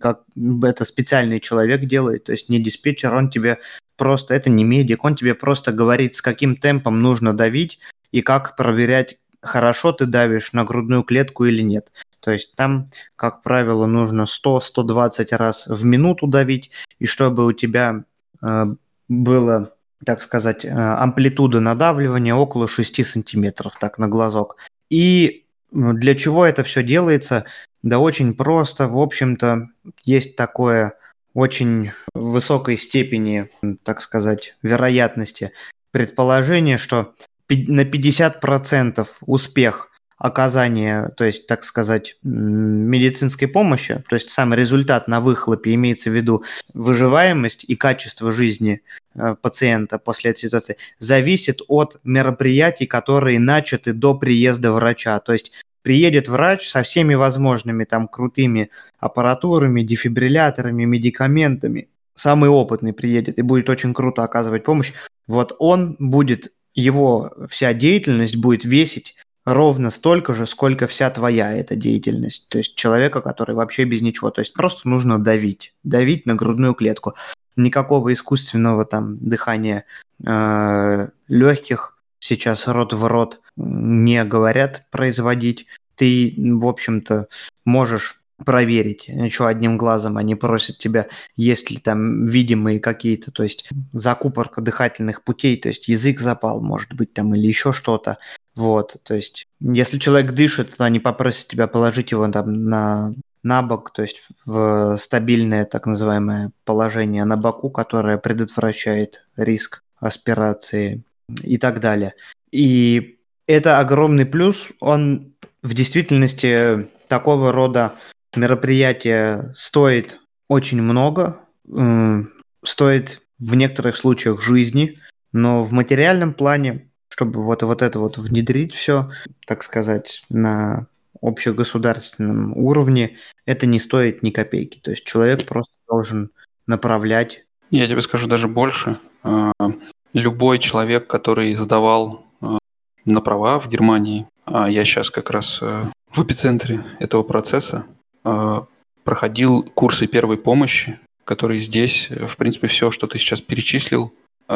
как это специальный человек делает, то есть не диспетчер, он тебе просто, это не медик, он тебе просто говорит, с каким темпом нужно давить и как проверять, хорошо ты давишь на грудную клетку или нет. То есть там, как правило, нужно 100-120 раз в минуту давить, и чтобы у тебя э, было, так сказать, э, амплитуда надавливания около 6 сантиметров, так, на глазок. И для чего это все делается? Да очень просто. В общем-то, есть такое очень высокой степени, так сказать, вероятности предположение, что на 50% успех оказания, то есть, так сказать, медицинской помощи, то есть сам результат на выхлопе имеется в виду выживаемость и качество жизни пациента после этой ситуации, зависит от мероприятий, которые начаты до приезда врача. То есть приедет врач со всеми возможными там крутыми аппаратурами, дефибрилляторами, медикаментами. Самый опытный приедет и будет очень круто оказывать помощь. Вот он будет, его вся деятельность будет весить ровно столько же, сколько вся твоя эта деятельность. То есть человека, который вообще без ничего. То есть просто нужно давить. Давить на грудную клетку. Никакого искусственного там дыхания э, легких сейчас рот в рот не говорят производить. Ты, в общем-то, можешь проверить еще одним глазом. Они просят тебя, есть ли там видимые какие-то, то есть закупорка дыхательных путей, то есть язык запал, может быть, там или еще что-то. Вот, то есть, если человек дышит, то они попросят тебя положить его там на, на бок, то есть в стабильное так называемое положение на боку, которое предотвращает риск аспирации и так далее. И это огромный плюс. Он в действительности такого рода мероприятие стоит очень много, стоит в некоторых случаях жизни, но в материальном плане, чтобы вот, вот это вот внедрить все, так сказать, на общегосударственном уровне, это не стоит ни копейки. То есть человек просто должен направлять. Я тебе скажу даже больше. А, любой человек, который сдавал э, на права в Германии, а я сейчас как раз э, в эпицентре этого процесса, э, проходил курсы первой помощи, которые здесь, в принципе, все, что ты сейчас перечислил,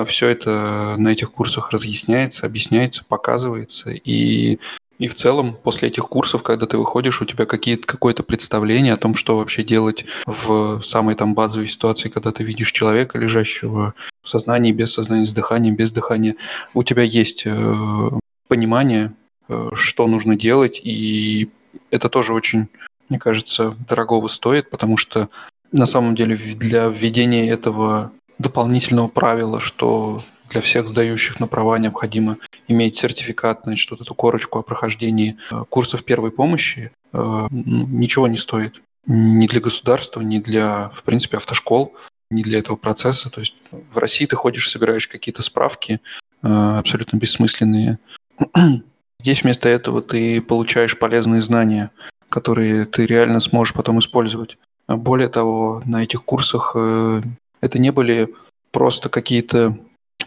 все это на этих курсах разъясняется, объясняется, показывается. И И в целом, после этих курсов, когда ты выходишь, у тебя какие-то, какое-то представление о том, что вообще делать в самой там базовой ситуации, когда ты видишь человека, лежащего в сознании, без сознания, с дыханием, без дыхания. У тебя есть э, понимание, э, что нужно делать, и это тоже очень, мне кажется, дорогого стоит, потому что на самом деле для введения этого дополнительного правила, что для всех сдающих на права необходимо иметь сертификат, значит, вот эту корочку о прохождении э, курсов первой помощи, э, ничего не стоит. Ни для государства, ни для, в принципе, автошкол, ни для этого процесса. То есть в России ты ходишь, собираешь какие-то справки э, абсолютно бессмысленные. Здесь вместо этого ты получаешь полезные знания, которые ты реально сможешь потом использовать. Более того, на этих курсах это не были просто какие-то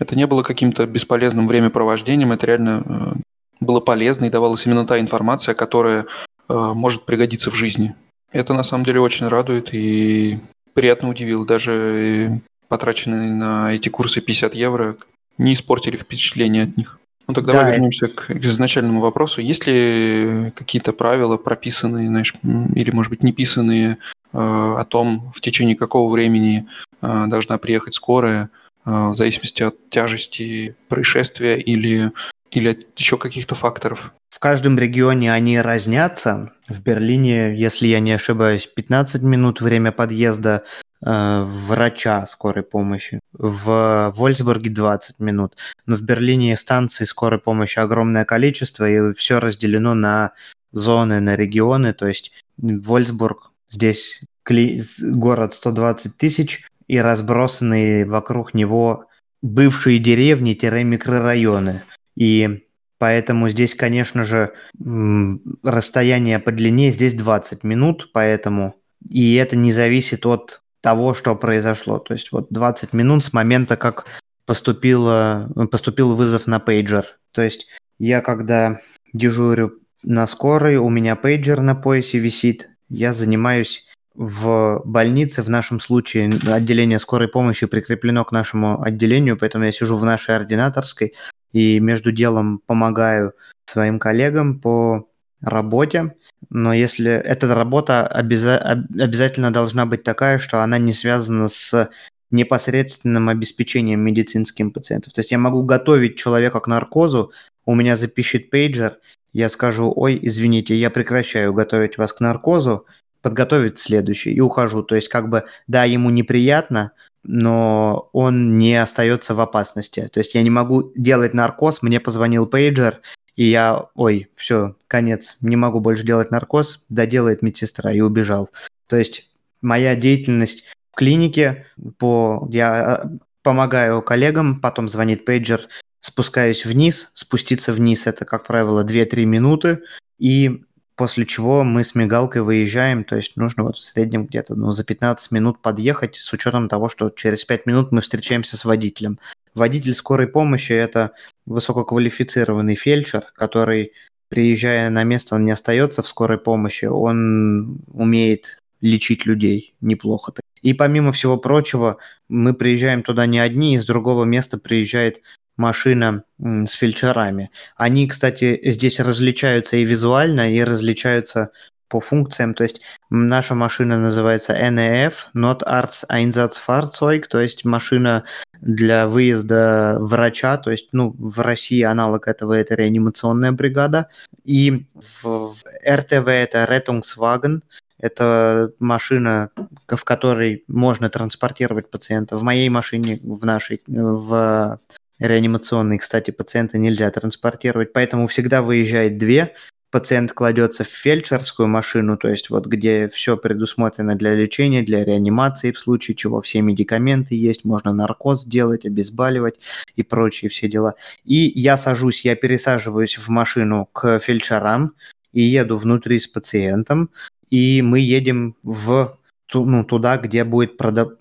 это не было каким-то бесполезным времяпровождением, это реально э, было полезно и давалась именно та информация, которая э, может пригодиться в жизни. Это на самом деле очень радует и приятно удивило. Даже потраченные на эти курсы 50 евро не испортили впечатление от них. Ну так давай да, вернемся к, к изначальному вопросу. Есть ли какие-то правила прописанные, знаешь, или, может быть, неписанные э, о том, в течение какого времени э, должна приехать скорая, в зависимости от тяжести происшествия или, или от еще каких-то факторов. В каждом регионе они разнятся. В Берлине, если я не ошибаюсь, 15 минут время подъезда э, врача скорой помощи. В Вольсбурге 20 минут. Но в Берлине станций скорой помощи огромное количество, и все разделено на зоны, на регионы. То есть Вольсбург здесь город 120 тысяч, и разбросанные вокруг него бывшие деревни-микрорайоны. И поэтому здесь, конечно же, расстояние по длине здесь 20 минут, поэтому и это не зависит от того, что произошло. То есть вот 20 минут с момента, как поступило, поступил вызов на пейджер. То есть я когда дежурю на скорой, у меня пейджер на поясе висит, я занимаюсь в больнице, в нашем случае отделение скорой помощи прикреплено к нашему отделению, поэтому я сижу в нашей ординаторской и между делом помогаю своим коллегам по работе. Но если эта работа обяза- обязательно должна быть такая, что она не связана с непосредственным обеспечением медицинским пациентов. То есть я могу готовить человека к наркозу, у меня запишет пейджер, я скажу, ой, извините, я прекращаю готовить вас к наркозу, подготовить следующий и ухожу. То есть как бы, да, ему неприятно, но он не остается в опасности. То есть я не могу делать наркоз, мне позвонил пейджер, и я, ой, все, конец, не могу больше делать наркоз, доделает медсестра и убежал. То есть моя деятельность в клинике, по, я а, помогаю коллегам, потом звонит пейджер, спускаюсь вниз, спуститься вниз это, как правило, 2-3 минуты, и После чего мы с мигалкой выезжаем, то есть нужно вот в среднем где-то ну, за 15 минут подъехать, с учетом того, что через 5 минут мы встречаемся с водителем. Водитель скорой помощи – это высококвалифицированный фельдшер, который, приезжая на место, он не остается в скорой помощи, он умеет лечить людей неплохо. И помимо всего прочего, мы приезжаем туда не одни, из другого места приезжает машина с фельдшерами. Они, кстати, здесь различаются и визуально, и различаются по функциям. То есть наша машина называется NEF, Not Arts Einsatzfahrzeug, то есть машина для выезда врача, то есть, ну, в России аналог этого это реанимационная бригада. И в РТВ это Rettungswagen, это машина, в которой можно транспортировать пациента. В моей машине, в нашей, в реанимационные, кстати, пациента нельзя транспортировать, поэтому всегда выезжает две. Пациент кладется в фельдшерскую машину, то есть вот где все предусмотрено для лечения, для реанимации, в случае чего все медикаменты есть, можно наркоз делать, обезболивать и прочие все дела. И я сажусь, я пересаживаюсь в машину к фельдшерам и еду внутри с пациентом, и мы едем в ну, туда, где будет прода-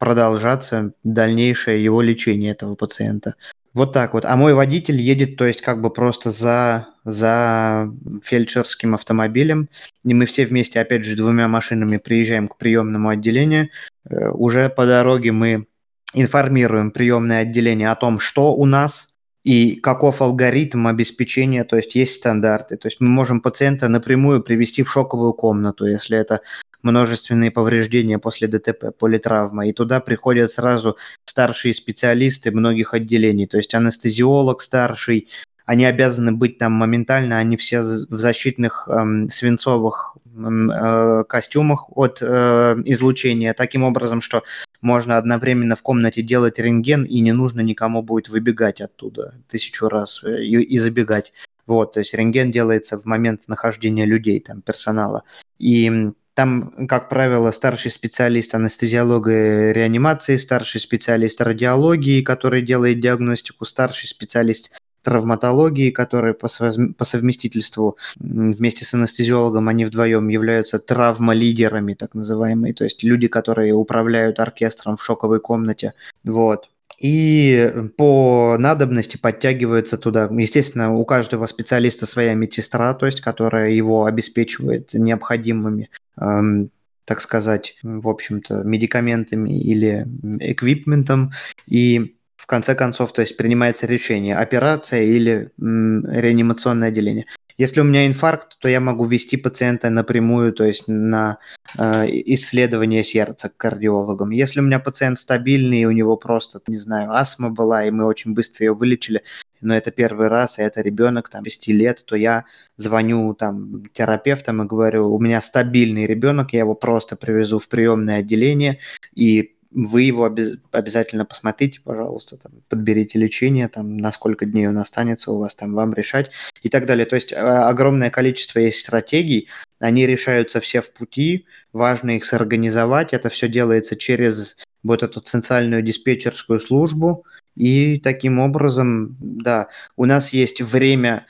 продолжаться дальнейшее его лечение этого пациента. Вот так вот. А мой водитель едет, то есть как бы просто за, за фельдшерским автомобилем, и мы все вместе, опять же, двумя машинами приезжаем к приемному отделению. Э, уже по дороге мы информируем приемное отделение о том, что у нас, и каков алгоритм обеспечения, то есть есть стандарты. То есть мы можем пациента напрямую привести в шоковую комнату, если это множественные повреждения после ДТП, политравма, и туда приходят сразу старшие специалисты многих отделений, то есть анестезиолог старший, они обязаны быть там моментально, они все в защитных эм, свинцовых эм, э, костюмах от э, излучения, таким образом, что можно одновременно в комнате делать рентген, и не нужно никому будет выбегать оттуда тысячу раз э, и, и забегать. Вот, то есть рентген делается в момент нахождения людей, там, персонала. И там, как правило, старший специалист анестезиологии реанимации, старший специалист радиологии, который делает диагностику, старший специалист травматологии, которые по, по совместительству вместе с анестезиологом они вдвоем являются травмолидерами, так называемые, то есть люди, которые управляют оркестром в шоковой комнате. Вот. И по надобности подтягивается туда. Естественно, у каждого специалиста своя медсестра, то есть которая его обеспечивает необходимыми эм, так сказать, в общем-то, медикаментами или эквипментом. И в конце концов, то есть принимается решение, операция или м, реанимационное отделение. Если у меня инфаркт, то я могу вести пациента напрямую, то есть на э, исследование сердца к кардиологам. Если у меня пациент стабильный, у него просто, не знаю, астма была, и мы очень быстро ее вылечили, но это первый раз, и это ребенок там 6 лет, то я звоню там терапевтам и говорю, у меня стабильный ребенок, я его просто привезу в приемное отделение, и вы его обез... обязательно посмотрите, пожалуйста, там, подберите лечение, там, на сколько дней он останется у вас, там, вам решать и так далее. То есть а, огромное количество есть стратегий, они решаются все в пути, важно их сорганизовать, это все делается через вот эту центральную диспетчерскую службу, и таким образом, да, у нас есть время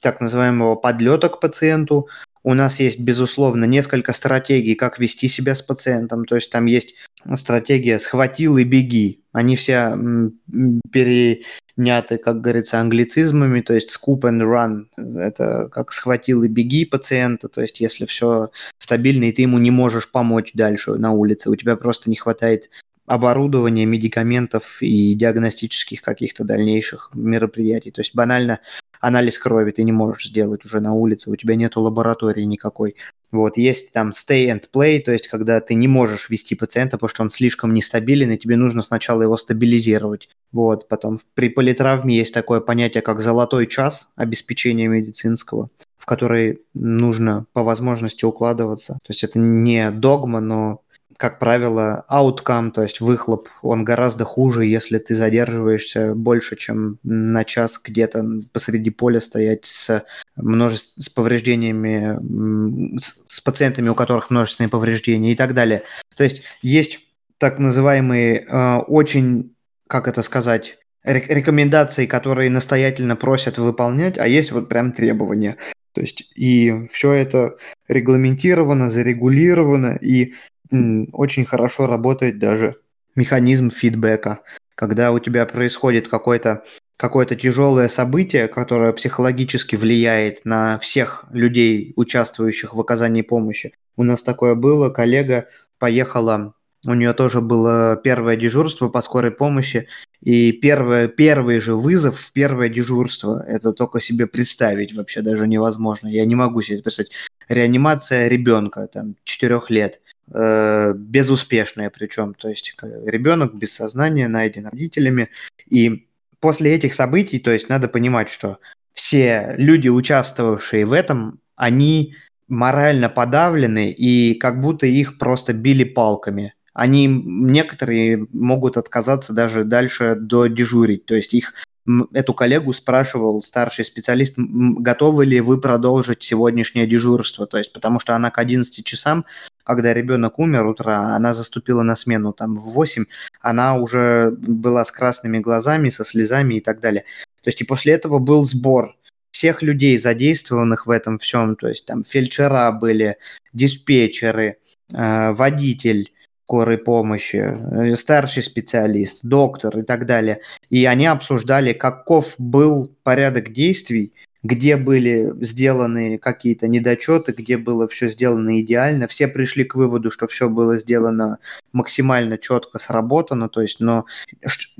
так называемого подлета к пациенту, у нас есть, безусловно, несколько стратегий, как вести себя с пациентом. То есть там есть стратегия «схватил и беги». Они все переняты, как говорится, англицизмами, то есть «scoop and run». Это как «схватил и беги» пациента. То есть если все стабильно, и ты ему не можешь помочь дальше на улице, у тебя просто не хватает оборудования, медикаментов и диагностических каких-то дальнейших мероприятий. То есть банально анализ крови ты не можешь сделать уже на улице, у тебя нету лаборатории никакой. Вот, есть там stay and play, то есть когда ты не можешь вести пациента, потому что он слишком нестабилен, и тебе нужно сначала его стабилизировать. Вот, потом при политравме есть такое понятие, как золотой час обеспечения медицинского, в который нужно по возможности укладываться. То есть это не догма, но как правило, outcome, то есть выхлоп, он гораздо хуже, если ты задерживаешься больше, чем на час где-то посреди поля стоять с множеств... с повреждениями, с пациентами, у которых множественные повреждения и так далее. То есть есть так называемые э, очень, как это сказать, рекомендации, которые настоятельно просят выполнять, а есть вот прям требования. То есть и все это регламентировано, зарегулировано, и очень хорошо работает даже механизм фидбэка, когда у тебя происходит какое-то какое-то тяжелое событие, которое психологически влияет на всех людей, участвующих в оказании помощи. У нас такое было, коллега поехала, у нее тоже было первое дежурство по скорой помощи, и первое, первый же вызов в первое дежурство, это только себе представить вообще даже невозможно. Я не могу себе представить. Реанимация ребенка, там, 4 лет – безуспешная причем. То есть ребенок без сознания найден родителями. И после этих событий, то есть надо понимать, что все люди, участвовавшие в этом, они морально подавлены и как будто их просто били палками. Они, некоторые могут отказаться даже дальше до дежурить, то есть их эту коллегу спрашивал старший специалист, готовы ли вы продолжить сегодняшнее дежурство, то есть потому что она к 11 часам когда ребенок умер утра, она заступила на смену там в 8, она уже была с красными глазами, со слезами и так далее. То есть и после этого был сбор всех людей, задействованных в этом всем, то есть там фельдшера были, диспетчеры, э, водитель скорой помощи, э, старший специалист, доктор и так далее. И они обсуждали, каков был порядок действий, где были сделаны какие-то недочеты, где было все сделано идеально. Все пришли к выводу, что все было сделано максимально четко сработано, то есть, но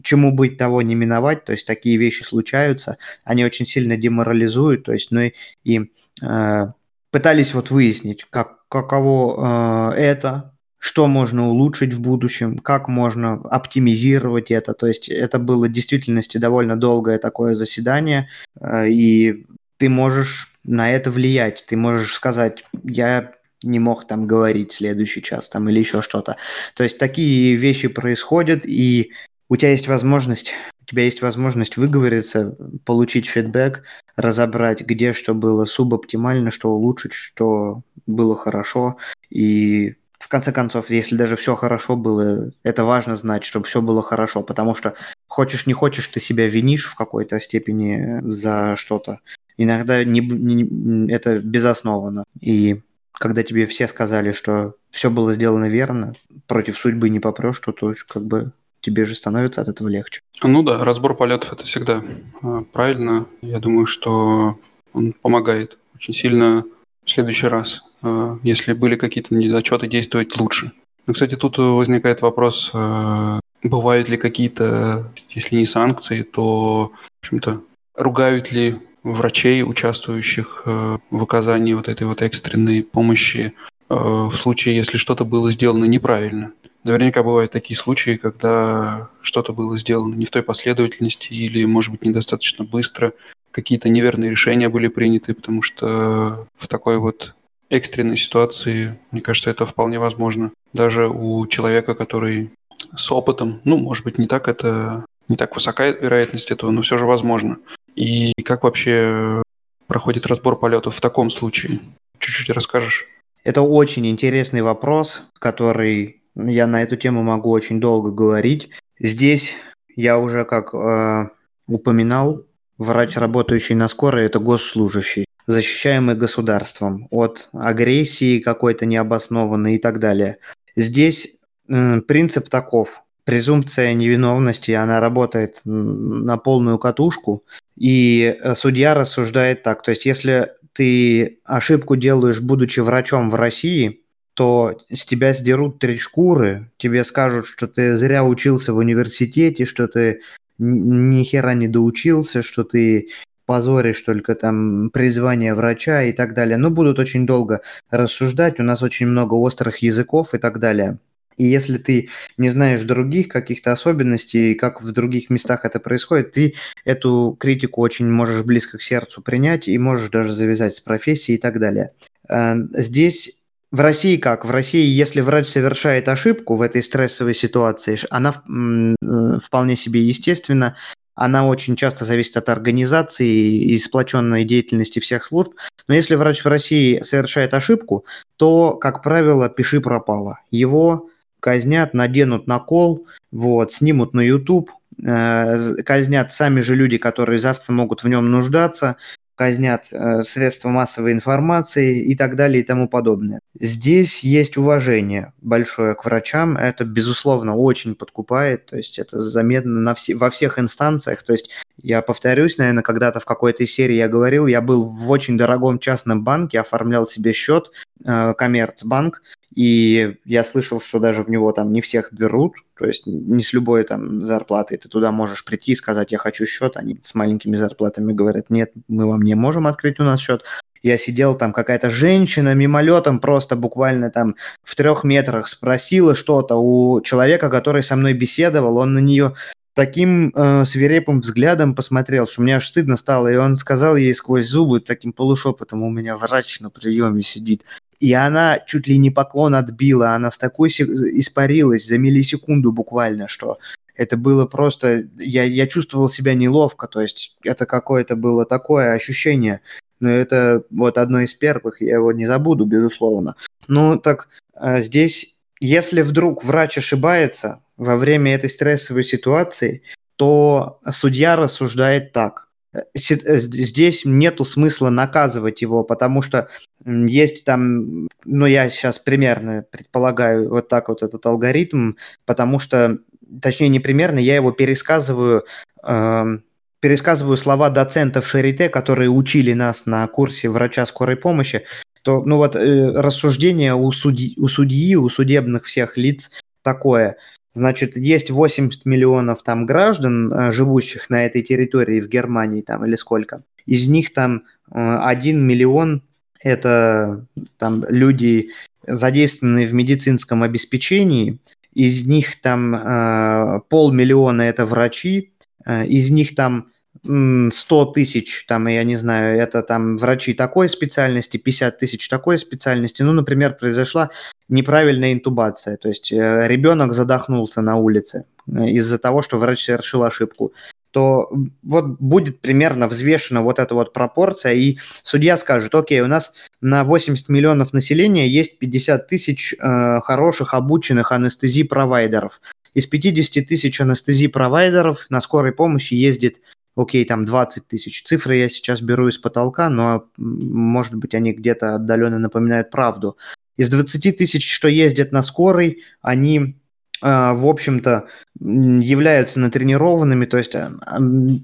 чему быть, того не миновать, то есть такие вещи случаются, они очень сильно деморализуют, то есть, ну и, и э, пытались вот выяснить, как, каково э, это, что можно улучшить в будущем, как можно оптимизировать это. То есть это было в действительности довольно долгое такое заседание, э, и ты можешь на это влиять. Ты можешь сказать, я не мог там говорить следующий час там или еще что-то. То есть такие вещи происходят, и у тебя есть возможность, у тебя есть возможность выговориться, получить фидбэк, разобрать, где что было субоптимально, что улучшить, что было хорошо, и в конце концов, если даже все хорошо было, это важно знать, чтобы все было хорошо, потому что хочешь не хочешь, ты себя винишь в какой-то степени за что-то. Иногда не, не, это безоснованно. И когда тебе все сказали, что все было сделано верно, против судьбы не попрешь, то, то как бы тебе же становится от этого легче. Ну да, разбор полетов это всегда а, правильно. Я думаю, что он помогает очень сильно в следующий раз если были какие-то недочеты, действовать лучше. Но, кстати, тут возникает вопрос, э, бывают ли какие-то, если не санкции, то, в общем-то, ругают ли врачей, участвующих э, в оказании вот этой вот экстренной помощи в случае, если что-то было сделано неправильно. Наверняка бывают такие случаи, когда что-то было сделано не в той последовательности или, может быть, недостаточно быстро, какие-то неверные решения были приняты, потому что в такой вот экстренной ситуации, мне кажется, это вполне возможно. Даже у человека, который с опытом, ну, может быть, не так это, не так высока вероятность этого, но все же возможно. И как вообще проходит разбор полетов в таком случае? Чуть-чуть расскажешь? Это очень интересный вопрос, который я на эту тему могу очень долго говорить. Здесь я уже как э, упоминал, врач, работающий на скорой, это госслужащий защищаемый государством от агрессии какой-то необоснованной и так далее. Здесь принцип таков. Презумпция невиновности, она работает на полную катушку, и э, судья рассуждает так. То есть, если ты ошибку делаешь, будучи врачом в России, то с тебя сдерут три шкуры, тебе скажут, что ты зря учился в университете, что ты ни хера не доучился, что ты позоришь только там призвание врача и так далее. Ну, будут очень долго рассуждать, у нас очень много острых языков и так далее. И если ты не знаешь других каких-то особенностей, как в других местах это происходит, ты эту критику очень можешь близко к сердцу принять и можешь даже завязать с профессией и так далее. Э, здесь в России как? В России, если врач совершает ошибку в этой стрессовой ситуации, она э, вполне себе естественно она очень часто зависит от организации и сплоченной деятельности всех служб. Но если врач в России совершает ошибку, то, как правило, пиши пропало. Его казнят, наденут на кол, вот, снимут на YouTube, э, казнят сами же люди, которые завтра могут в нем нуждаться, казнят э, средства массовой информации и так далее и тому подобное. Здесь есть уважение большое к врачам, это, безусловно, очень подкупает, то есть это заметно на все, во всех инстанциях, то есть я повторюсь, наверное, когда-то в какой-то серии я говорил, я был в очень дорогом частном банке, оформлял себе счет, э, Коммерцбанк, и я слышал, что даже в него там не всех берут, то есть не с любой там зарплатой ты туда можешь прийти и сказать, я хочу счет, они с маленькими зарплатами говорят, нет, мы вам не можем открыть у нас счет. Я сидел там, какая-то женщина мимолетом просто буквально там в трех метрах спросила что-то у человека, который со мной беседовал, он на нее таким э, свирепым взглядом посмотрел, что мне аж стыдно стало, и он сказал ей сквозь зубы таким полушепотом, у меня врач на приеме сидит. И она чуть ли не поклон отбила, она с такой испарилась за миллисекунду буквально, что это было просто... Я, я чувствовал себя неловко, то есть это какое-то было такое ощущение. Но это вот одно из первых, я его не забуду, безусловно. Ну, так а, здесь, если вдруг врач ошибается во время этой стрессовой ситуации, то судья рассуждает так. Э, здесь нету смысла наказывать его, потому что есть там, ну я сейчас примерно предполагаю вот так вот этот алгоритм, потому что, точнее не примерно, я его пересказываю э, пересказываю слова доцентов Шарите, которые учили нас на курсе врача скорой помощи, то, ну вот, э, рассуждение у, судьи, у судьи, у судебных всех лиц такое. Значит, есть 80 миллионов там граждан, э, живущих на этой территории в Германии там или сколько. Из них там э, 1 миллион это там люди, задействованные в медицинском обеспечении. Из них там э, полмиллиона это врачи, э, из них там 100 тысяч, там, я не знаю, это там врачи такой специальности, 50 тысяч такой специальности. Ну, например, произошла неправильная интубация, то есть э, ребенок задохнулся на улице э, из-за того, что врач совершил ошибку то вот будет примерно взвешена вот эта вот пропорция, и судья скажет, окей, у нас на 80 миллионов населения есть 50 тысяч э, хороших обученных анестезий-провайдеров. Из 50 тысяч анестезий-провайдеров на скорой помощи ездит окей, там 20 тысяч. Цифры я сейчас беру из потолка, но, может быть, они где-то отдаленно напоминают правду. Из 20 тысяч, что ездят на скорой, они в общем-то, являются натренированными, то есть а,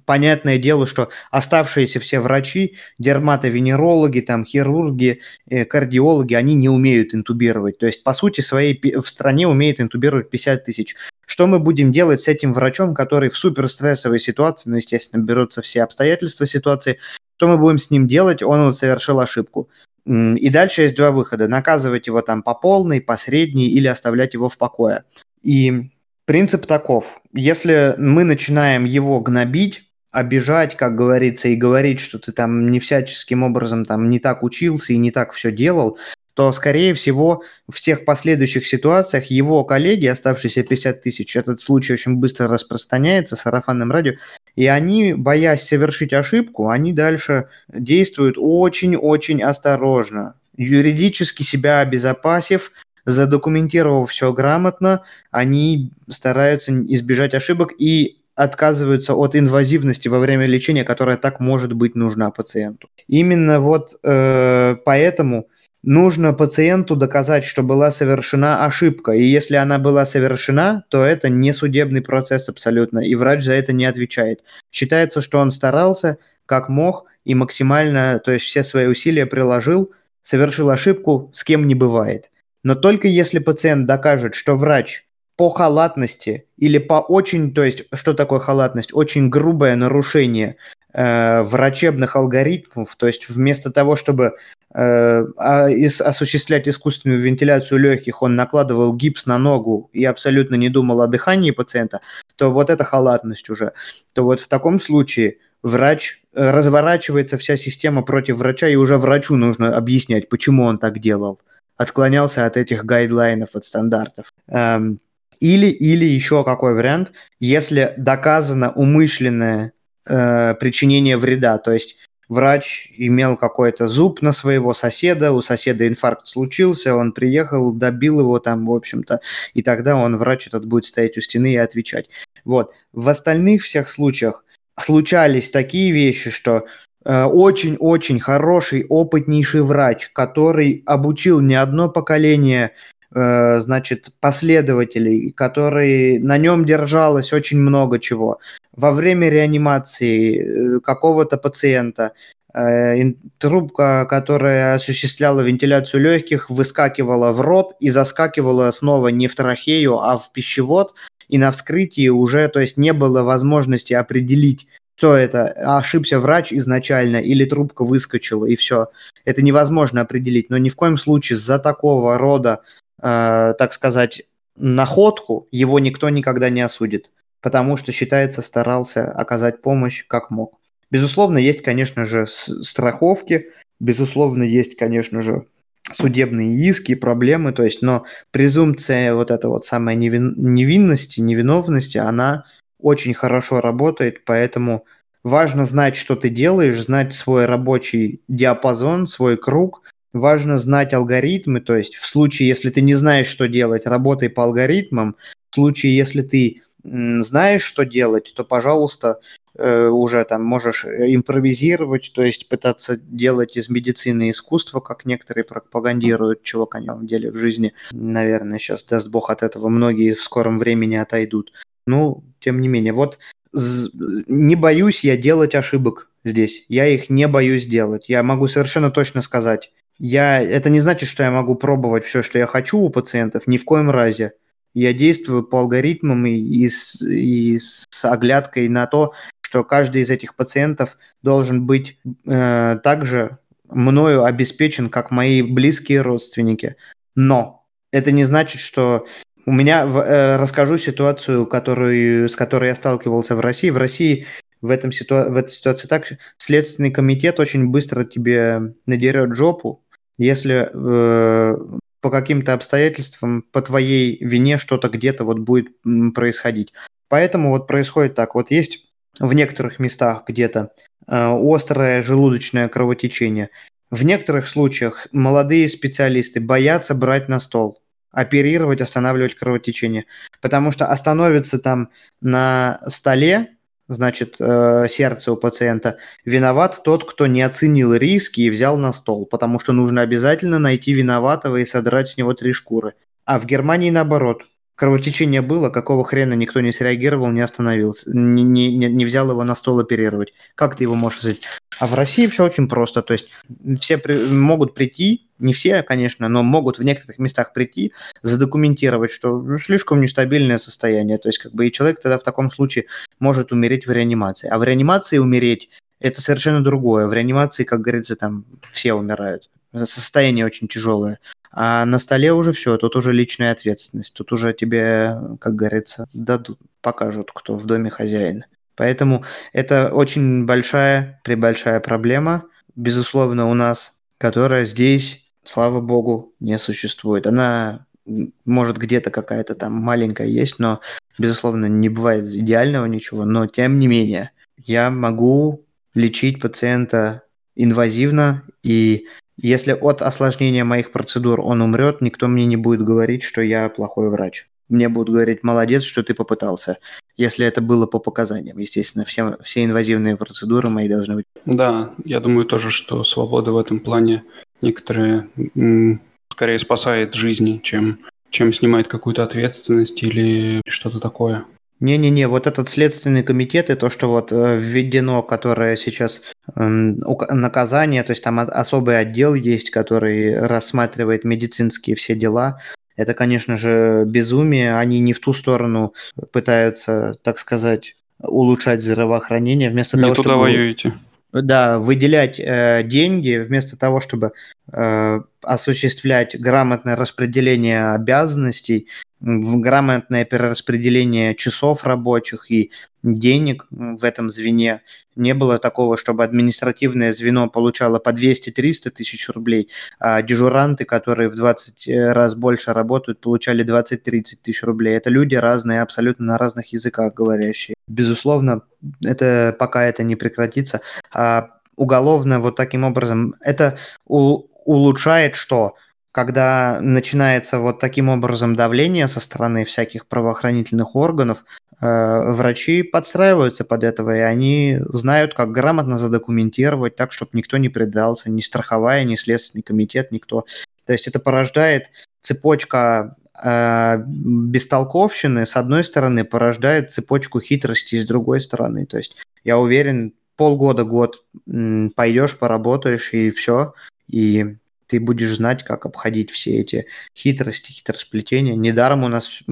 понятное дело, что оставшиеся все врачи, дерматовенерологи, там, хирурги, э, кардиологи, они не умеют интубировать. То есть, по сути, своей в стране умеет интубировать 50 тысяч. Что мы будем делать с этим врачом, который в суперстрессовой ситуации, ну, естественно, берутся все обстоятельства ситуации, что мы будем с ним делать? Он вот совершил ошибку. И дальше есть два выхода. Наказывать его там по полной, по средней или оставлять его в покое. И принцип таков. Если мы начинаем его гнобить, обижать, как говорится, и говорить, что ты там не всяческим образом там не так учился и не так все делал, то, скорее всего, в всех последующих ситуациях его коллеги, оставшиеся 50 тысяч, этот случай очень быстро распространяется сарафанным радио, и они, боясь совершить ошибку, они дальше действуют очень-очень осторожно, юридически себя обезопасив, задокументировав все грамотно, они стараются избежать ошибок и отказываются от инвазивности во время лечения, которая так может быть нужна пациенту. Именно вот э, поэтому нужно пациенту доказать, что была совершена ошибка. И если она была совершена, то это не судебный процесс абсолютно, и врач за это не отвечает. Считается, что он старался как мог и максимально, то есть все свои усилия приложил, совершил ошибку, с кем не бывает. Но только если пациент докажет, что врач по халатности или по очень, то есть что такое халатность, очень грубое нарушение э, врачебных алгоритмов, то есть вместо того, чтобы Э, а осуществлять искусственную вентиляцию легких, он накладывал гипс на ногу и абсолютно не думал о дыхании пациента, то вот это халатность уже. То вот в таком случае врач, э, разворачивается вся система против врача, и уже врачу нужно объяснять, почему он так делал. Отклонялся от этих гайдлайнов, от стандартов. Эм, или, или еще какой вариант, если доказано умышленное э, причинение вреда, то есть врач имел какой-то зуб на своего соседа, у соседа инфаркт случился, он приехал, добил его там, в общем-то, и тогда он, врач этот, будет стоять у стены и отвечать. Вот. В остальных всех случаях случались такие вещи, что очень-очень хороший, опытнейший врач, который обучил не одно поколение э, значит, последователей, который на нем держалось очень много чего во время реанимации э, какого-то пациента э, трубка, которая осуществляла вентиляцию легких, выскакивала в рот и заскакивала снова не в трахею, а в пищевод. И на вскрытии уже, то есть не было возможности определить, что это, ошибся врач изначально или трубка выскочила, и все. Это невозможно определить, но ни в коем случае за такого рода, э, так сказать, находку его никто никогда не осудит потому что, считается, старался оказать помощь как мог. Безусловно, есть, конечно же, страховки, безусловно, есть, конечно же, судебные иски, проблемы, то есть, но презумпция вот эта вот самая невин, невинности, невиновности, она очень хорошо работает, поэтому важно знать, что ты делаешь, знать свой рабочий диапазон, свой круг, важно знать алгоритмы, то есть в случае, если ты не знаешь, что делать, работай по алгоритмам, в случае, если ты знаешь, что делать, то, пожалуйста, э, уже там можешь э, импровизировать, то есть пытаться делать из медицины искусство, как некоторые пропагандируют, чего, конечно, в деле в жизни, наверное, сейчас, даст бог от этого, многие в скором времени отойдут. Ну, тем не менее, вот не боюсь я делать ошибок здесь. Я их не боюсь делать. Я могу совершенно точно сказать. Я, это не значит, что я могу пробовать все, что я хочу у пациентов, ни в коем разе. Я действую по алгоритмам и, и, с, и с оглядкой на то, что каждый из этих пациентов должен быть э, также мною обеспечен, как мои близкие родственники. Но это не значит, что у меня э, расскажу ситуацию, которую, с которой я сталкивался в России. В России в, этом ситуа- в этой ситуации так, Следственный комитет очень быстро тебе надерет жопу, если э, по каким-то обстоятельствам, по твоей вине что-то где-то вот будет происходить. Поэтому вот происходит так. Вот есть в некоторых местах где-то э, острое желудочное кровотечение. В некоторых случаях молодые специалисты боятся брать на стол, оперировать, останавливать кровотечение, потому что остановится там на столе, значит, э, сердце у пациента, виноват тот, кто не оценил риски и взял на стол, потому что нужно обязательно найти виноватого и содрать с него три шкуры. А в Германии наоборот – Кровотечение было, какого хрена никто не среагировал, не остановился, не, не, не взял его на стол оперировать. Как ты его можешь взять? А в России все очень просто. То есть все при, могут прийти, не все, конечно, но могут в некоторых местах прийти, задокументировать, что ну, слишком нестабильное состояние. То есть как бы и человек тогда в таком случае может умереть в реанимации. А в реанимации умереть это совершенно другое. В реанимации, как говорится, там все умирают. Состояние очень тяжелое. А на столе уже все, тут уже личная ответственность. Тут уже тебе, как говорится, дадут, покажут, кто в доме хозяин. Поэтому это очень большая, прибольшая проблема, безусловно, у нас, которая здесь, слава богу, не существует. Она может где-то какая-то там маленькая есть, но, безусловно, не бывает идеального ничего. Но, тем не менее, я могу лечить пациента инвазивно и если от осложнения моих процедур он умрет, никто мне не будет говорить, что я плохой врач. Мне будут говорить, молодец, что ты попытался. Если это было по показаниям. Естественно, все, все инвазивные процедуры мои должны быть. Да, я думаю тоже, что свобода в этом плане некоторые скорее спасает жизни, чем, чем снимает какую-то ответственность или что-то такое. Не-не-не, вот этот следственный комитет и то, что вот э, введено, которое сейчас э, наказание, то есть там особый отдел есть, который рассматривает медицинские все дела. Это, конечно же, безумие. Они не в ту сторону пытаются, так сказать, улучшать здравоохранение, вместо не того, туда чтобы... воюете. Да, выделять э, деньги вместо того, чтобы э, осуществлять грамотное распределение обязанностей, грамотное перераспределение часов рабочих и денег в этом звене. Не было такого, чтобы административное звено получало по 200-300 тысяч рублей, а дежуранты, которые в 20 э, раз больше работают, получали 20-30 тысяч рублей. Это люди разные, абсолютно на разных языках говорящие. Безусловно, это пока это не прекратится. А уголовно вот таким образом это у, улучшает что? Когда начинается вот таким образом давление со стороны всяких правоохранительных органов, э, врачи подстраиваются под этого, и они знают, как грамотно задокументировать так, чтобы никто не предался, ни страховая, ни следственный комитет, никто. То есть это порождает цепочка э, бестолковщины, с одной стороны, порождает цепочку хитрости с другой стороны. То есть я уверен, полгода-год пойдешь, поработаешь, и все, и ты будешь знать, как обходить все эти хитрости, хитросплетения. Недаром у нас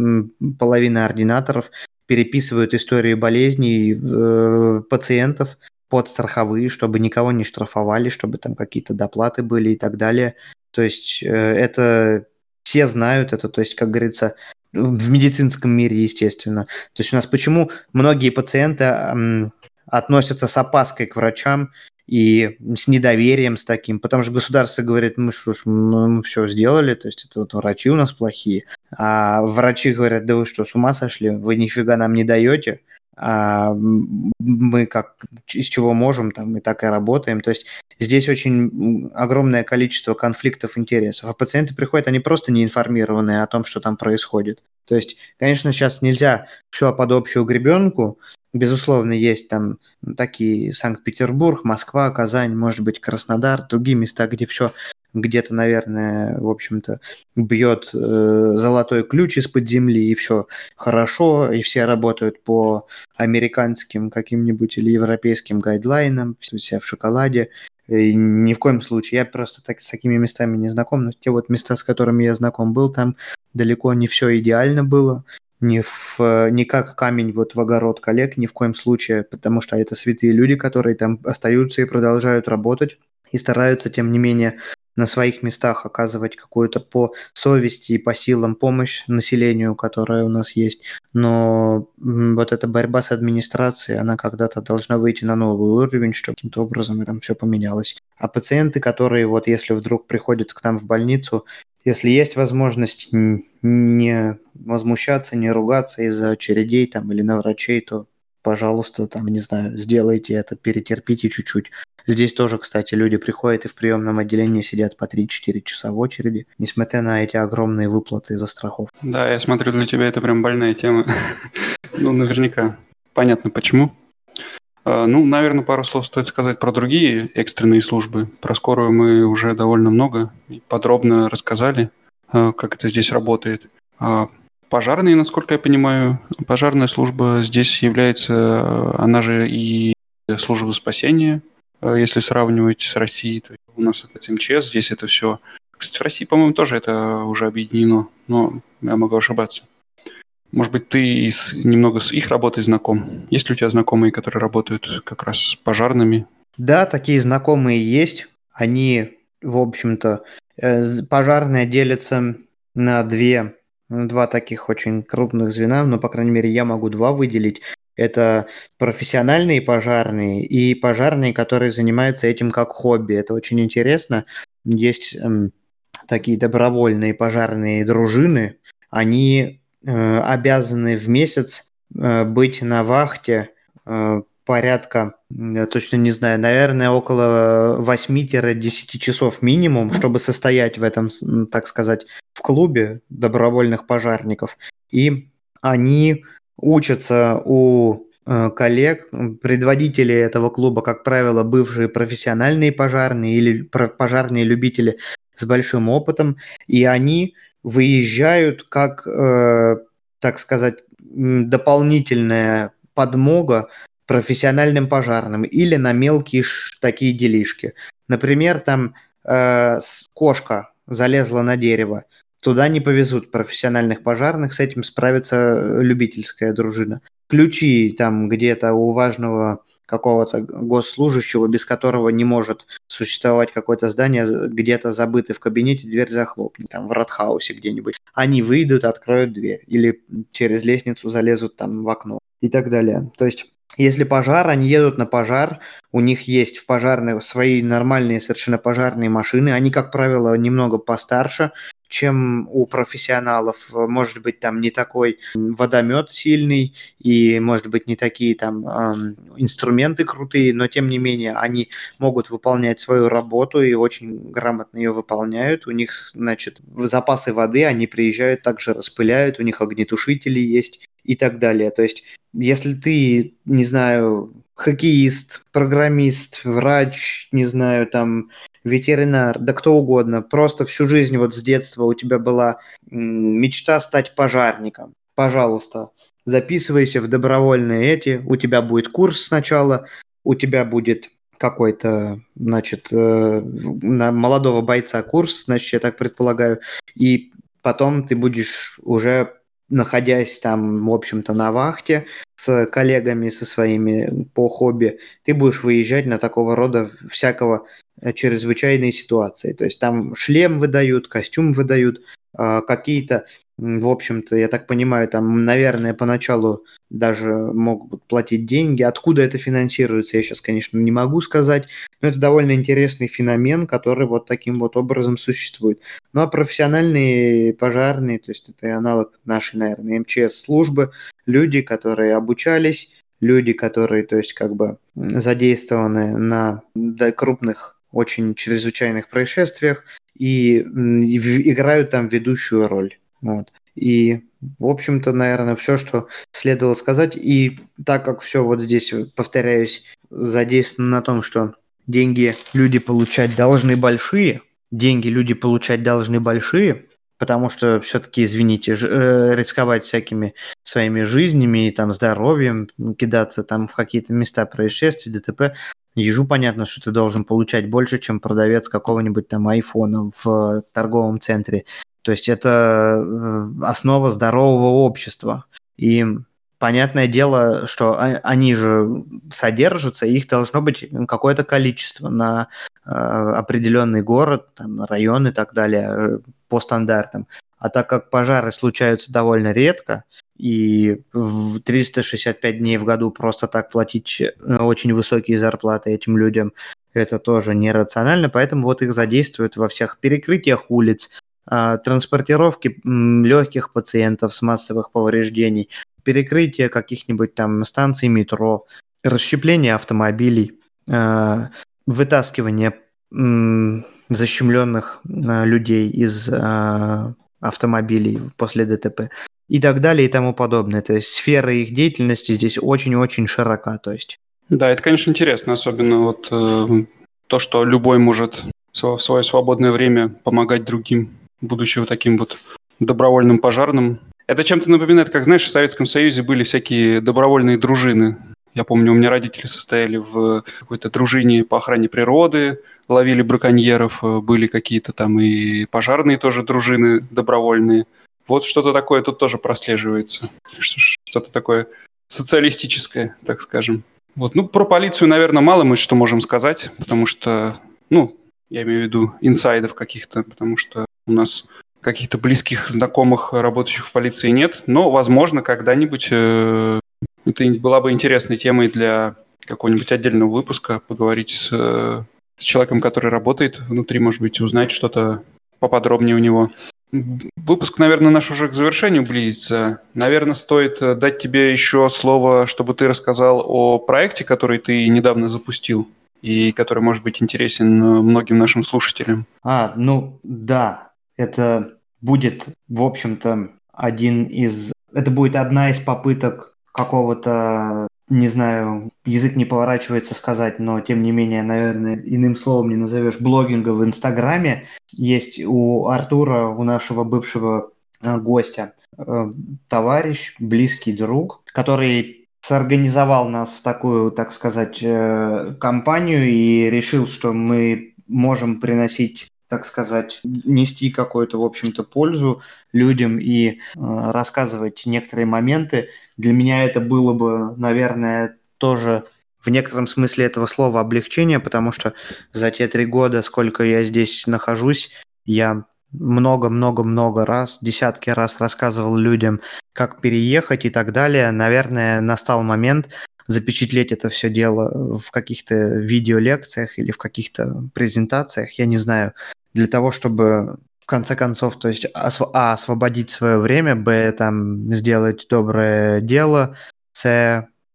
половина ординаторов переписывают истории болезней э, пациентов под страховые, чтобы никого не штрафовали, чтобы там какие-то доплаты были и так далее. То есть э, это все знают это, то есть, как говорится, в медицинском мире, естественно. То есть у нас почему многие пациенты э, относятся с опаской к врачам и с недоверием с таким, потому что государство говорит, мы что ж, мы, все сделали, то есть это вот врачи у нас плохие, а врачи говорят, да вы что, с ума сошли, вы нифига нам не даете, мы как из чего можем, там и так и работаем. То есть здесь очень огромное количество конфликтов интересов. А пациенты приходят, они просто не информированы о том, что там происходит. То есть, конечно, сейчас нельзя все под общую гребенку, Безусловно, есть там такие Санкт-Петербург, Москва, Казань, может быть, Краснодар, другие места, где все где-то, наверное, в общем-то, бьет э, золотой ключ из-под земли, и все хорошо, и все работают по американским каким-нибудь или европейским гайдлайнам, все в шоколаде, и ни в коем случае. Я просто так, с такими местами не знаком, но те вот места, с которыми я знаком был, там далеко не все идеально было не, в, не как камень вот в огород коллег, ни в коем случае, потому что это святые люди, которые там остаются и продолжают работать и стараются, тем не менее, на своих местах оказывать какую-то по совести и по силам помощь населению, которое у нас есть. Но вот эта борьба с администрацией, она когда-то должна выйти на новый уровень, чтобы каким-то образом это все поменялось. А пациенты, которые вот если вдруг приходят к нам в больницу, если есть возможность не возмущаться, не ругаться из-за очередей там или на врачей, то, пожалуйста, там, не знаю, сделайте это, перетерпите чуть-чуть. Здесь тоже, кстати, люди приходят и в приемном отделении сидят по 3-4 часа в очереди, несмотря на эти огромные выплаты за страховку. Да, я смотрю, для тебя это прям больная тема. Ну, наверняка. Понятно, почему. А, ну, наверное, пару слов стоит сказать про другие экстренные службы. Про скорую мы уже довольно много и подробно рассказали, а, как это здесь работает. А, пожарные, насколько я понимаю, пожарная служба здесь является, она же и служба спасения, если сравнивать с Россией. То у нас это МЧС, здесь это все. Кстати, в России, по-моему, тоже это уже объединено, но я могу ошибаться. Может быть, ты с, немного с их работой знаком? Есть ли у тебя знакомые, которые работают как раз с пожарными? Да, такие знакомые есть. Они, в общем-то, э, пожарные делятся на две, два таких очень крупных звена, но, по крайней мере, я могу два выделить. Это профессиональные пожарные и пожарные, которые занимаются этим как хобби. Это очень интересно. Есть эм, такие добровольные пожарные дружины. Они Э, обязаны в месяц э, быть на вахте э, порядка, я точно не знаю, наверное, около 8-10 часов минимум, чтобы состоять в этом, так сказать, в клубе добровольных пожарников. И они учатся у коллег, предводители этого клуба, как правило, бывшие профессиональные пожарные или пожарные любители с большим опытом, и они выезжают как, э, так сказать, дополнительная подмога профессиональным пожарным или на мелкие такие делишки. Например, там э, кошка залезла на дерево, туда не повезут профессиональных пожарных, с этим справится э, любительская дружина. Ключи там где-то у важного какого-то госслужащего, без которого не может существовать какое-то здание, где-то забыты в кабинете, дверь захлопнет, там в Радхаусе где-нибудь. Они выйдут, откроют дверь или через лестницу залезут там в окно и так далее. То есть если пожар, они едут на пожар, у них есть в пожарной свои нормальные совершенно пожарные машины, они, как правило, немного постарше, чем у профессионалов. Может быть, там не такой водомет сильный и, может быть, не такие там инструменты крутые, но тем не менее они могут выполнять свою работу и очень грамотно ее выполняют. У них, значит, запасы воды, они приезжают, также распыляют, у них огнетушители есть и так далее. То есть, если ты, не знаю, хоккеист, программист, врач, не знаю, там, ветеринар, да кто угодно, просто всю жизнь вот с детства у тебя была мечта стать пожарником. Пожалуйста, записывайся в добровольные эти, у тебя будет курс сначала, у тебя будет какой-то, значит, э, на молодого бойца курс, значит, я так предполагаю, и потом ты будешь уже находясь там, в общем-то, на вахте с коллегами, со своими по хобби, ты будешь выезжать на такого рода всякого э, чрезвычайные ситуации. То есть там шлем выдают, костюм выдают, а, какие-то в общем-то, я так понимаю, там, наверное, поначалу даже могут платить деньги. Откуда это финансируется, я сейчас, конечно, не могу сказать, но это довольно интересный феномен, который вот таким вот образом существует. Ну а профессиональные пожарные, то есть это аналог нашей, наверное, МЧС-службы, люди, которые обучались, люди, которые, то есть как бы задействованы на крупных очень чрезвычайных происшествиях и играют там ведущую роль. Вот. И, в общем-то, наверное, все, что следовало сказать. И так как все вот здесь, повторяюсь, задействовано на том, что деньги люди получать должны большие, деньги люди получать должны большие, потому что все-таки, извините, э, рисковать всякими своими жизнями и там здоровьем, кидаться там в какие-то места происшествий, ДТП, ежу понятно, что ты должен получать больше, чем продавец какого-нибудь там айфона в торговом центре. То есть это э, основа здорового общества. И понятное дело, что они же содержатся, их должно быть какое-то количество на э, определенный город, там, район и так далее э, по стандартам. А так как пожары случаются довольно редко, и в 365 дней в году просто так платить очень высокие зарплаты этим людям, это тоже нерационально, поэтому вот их задействуют во всех перекрытиях улиц, а, транспортировке легких пациентов с массовых повреждений, перекрытие каких-нибудь там станций метро, расщепление автомобилей, а, вытаскивание защемленных а, людей из автомобилей после ДТП и так далее и тому подобное. То есть сфера их деятельности здесь очень-очень широка. То есть. Да, это, конечно, интересно, особенно вот э, то, что любой может в свое свободное время помогать другим, будучи вот таким вот добровольным пожарным. Это чем-то напоминает, как, знаешь, в Советском Союзе были всякие добровольные дружины. Я помню, у меня родители состояли в какой-то дружине по охране природы, ловили браконьеров, э, были какие-то там и пожарные тоже дружины добровольные. Вот что-то такое тут тоже прослеживается. Что-то такое социалистическое, так скажем. Вот. Ну, про полицию, наверное, мало мы что можем сказать, потому что, ну, я имею в виду инсайдов каких-то, потому что у нас каких-то близких знакомых, работающих в полиции нет. Но, возможно, когда-нибудь э, это была бы интересной темой для какого-нибудь отдельного выпуска, поговорить с, э, с человеком, который работает внутри, может быть, узнать что-то поподробнее у него. Выпуск, наверное, наш уже к завершению близится. Наверное, стоит э, дать тебе еще слово, чтобы ты рассказал о проекте, который ты недавно запустил и который может быть интересен э, многим нашим слушателям. А, ну да, это будет, в общем-то, один из... Это будет одна из попыток какого-то не знаю, язык не поворачивается сказать, но тем не менее, наверное, иным словом не назовешь блогинга в Инстаграме. Есть у Артура, у нашего бывшего э, гостя, э, товарищ, близкий друг, который сорганизовал нас в такую, так сказать, э, компанию и решил, что мы можем приносить так сказать, нести какую-то, в общем-то, пользу людям и э, рассказывать некоторые моменты. Для меня это было бы, наверное, тоже в некотором смысле этого слова облегчение, потому что за те три года, сколько я здесь нахожусь, я много-много-много раз, десятки раз рассказывал людям, как переехать и так далее. Наверное, настал момент запечатлеть это все дело в каких-то видеолекциях или в каких-то презентациях, я не знаю, для того, чтобы в конце концов, то есть а, освободить свое время, б, там, сделать доброе дело, с,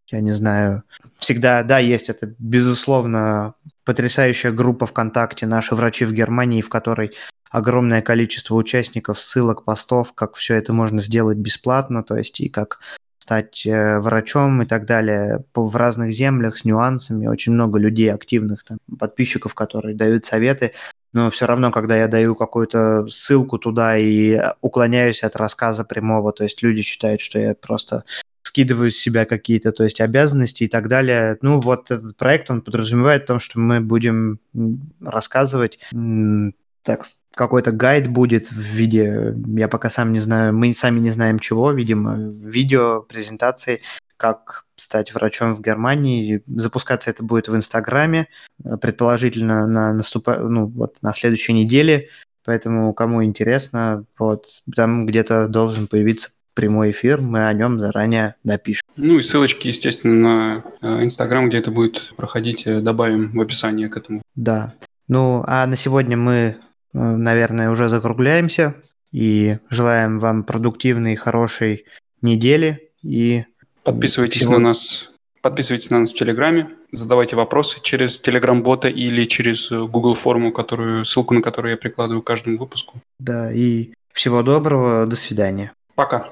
я не знаю, всегда, да, есть это, безусловно, потрясающая группа ВКонтакте «Наши врачи в Германии», в которой огромное количество участников, ссылок, постов, как все это можно сделать бесплатно, то есть и как стать э, врачом и так далее в разных землях с нюансами. Очень много людей активных, там, подписчиков, которые дают советы но все равно, когда я даю какую-то ссылку туда и уклоняюсь от рассказа прямого, то есть люди считают, что я просто скидываю с себя какие-то, то есть обязанности и так далее. Ну, вот этот проект, он подразумевает то, что мы будем рассказывать, так, какой-то гайд будет в виде, я пока сам не знаю, мы сами не знаем чего, видимо, видео, презентации, как стать врачом в Германии. Запускаться это будет в Инстаграме, э, предположительно на, наступа... ну, вот, на следующей неделе. Поэтому, кому интересно, вот там где-то должен появиться прямой эфир, мы о нем заранее напишем. Ну и ссылочки, естественно, на э, Инстаграм, где это будет проходить, э, добавим в описание к этому. Да. Ну, а на сегодня мы, наверное, уже закругляемся и желаем вам продуктивной, хорошей недели и Подписывайтесь Всего... на нас. Подписывайтесь на нас в Телеграме, задавайте вопросы через Телеграм-бота или через э, Google форму, которую, ссылку на которую я прикладываю к каждому выпуску. Да, и всего доброго, до свидания. Пока.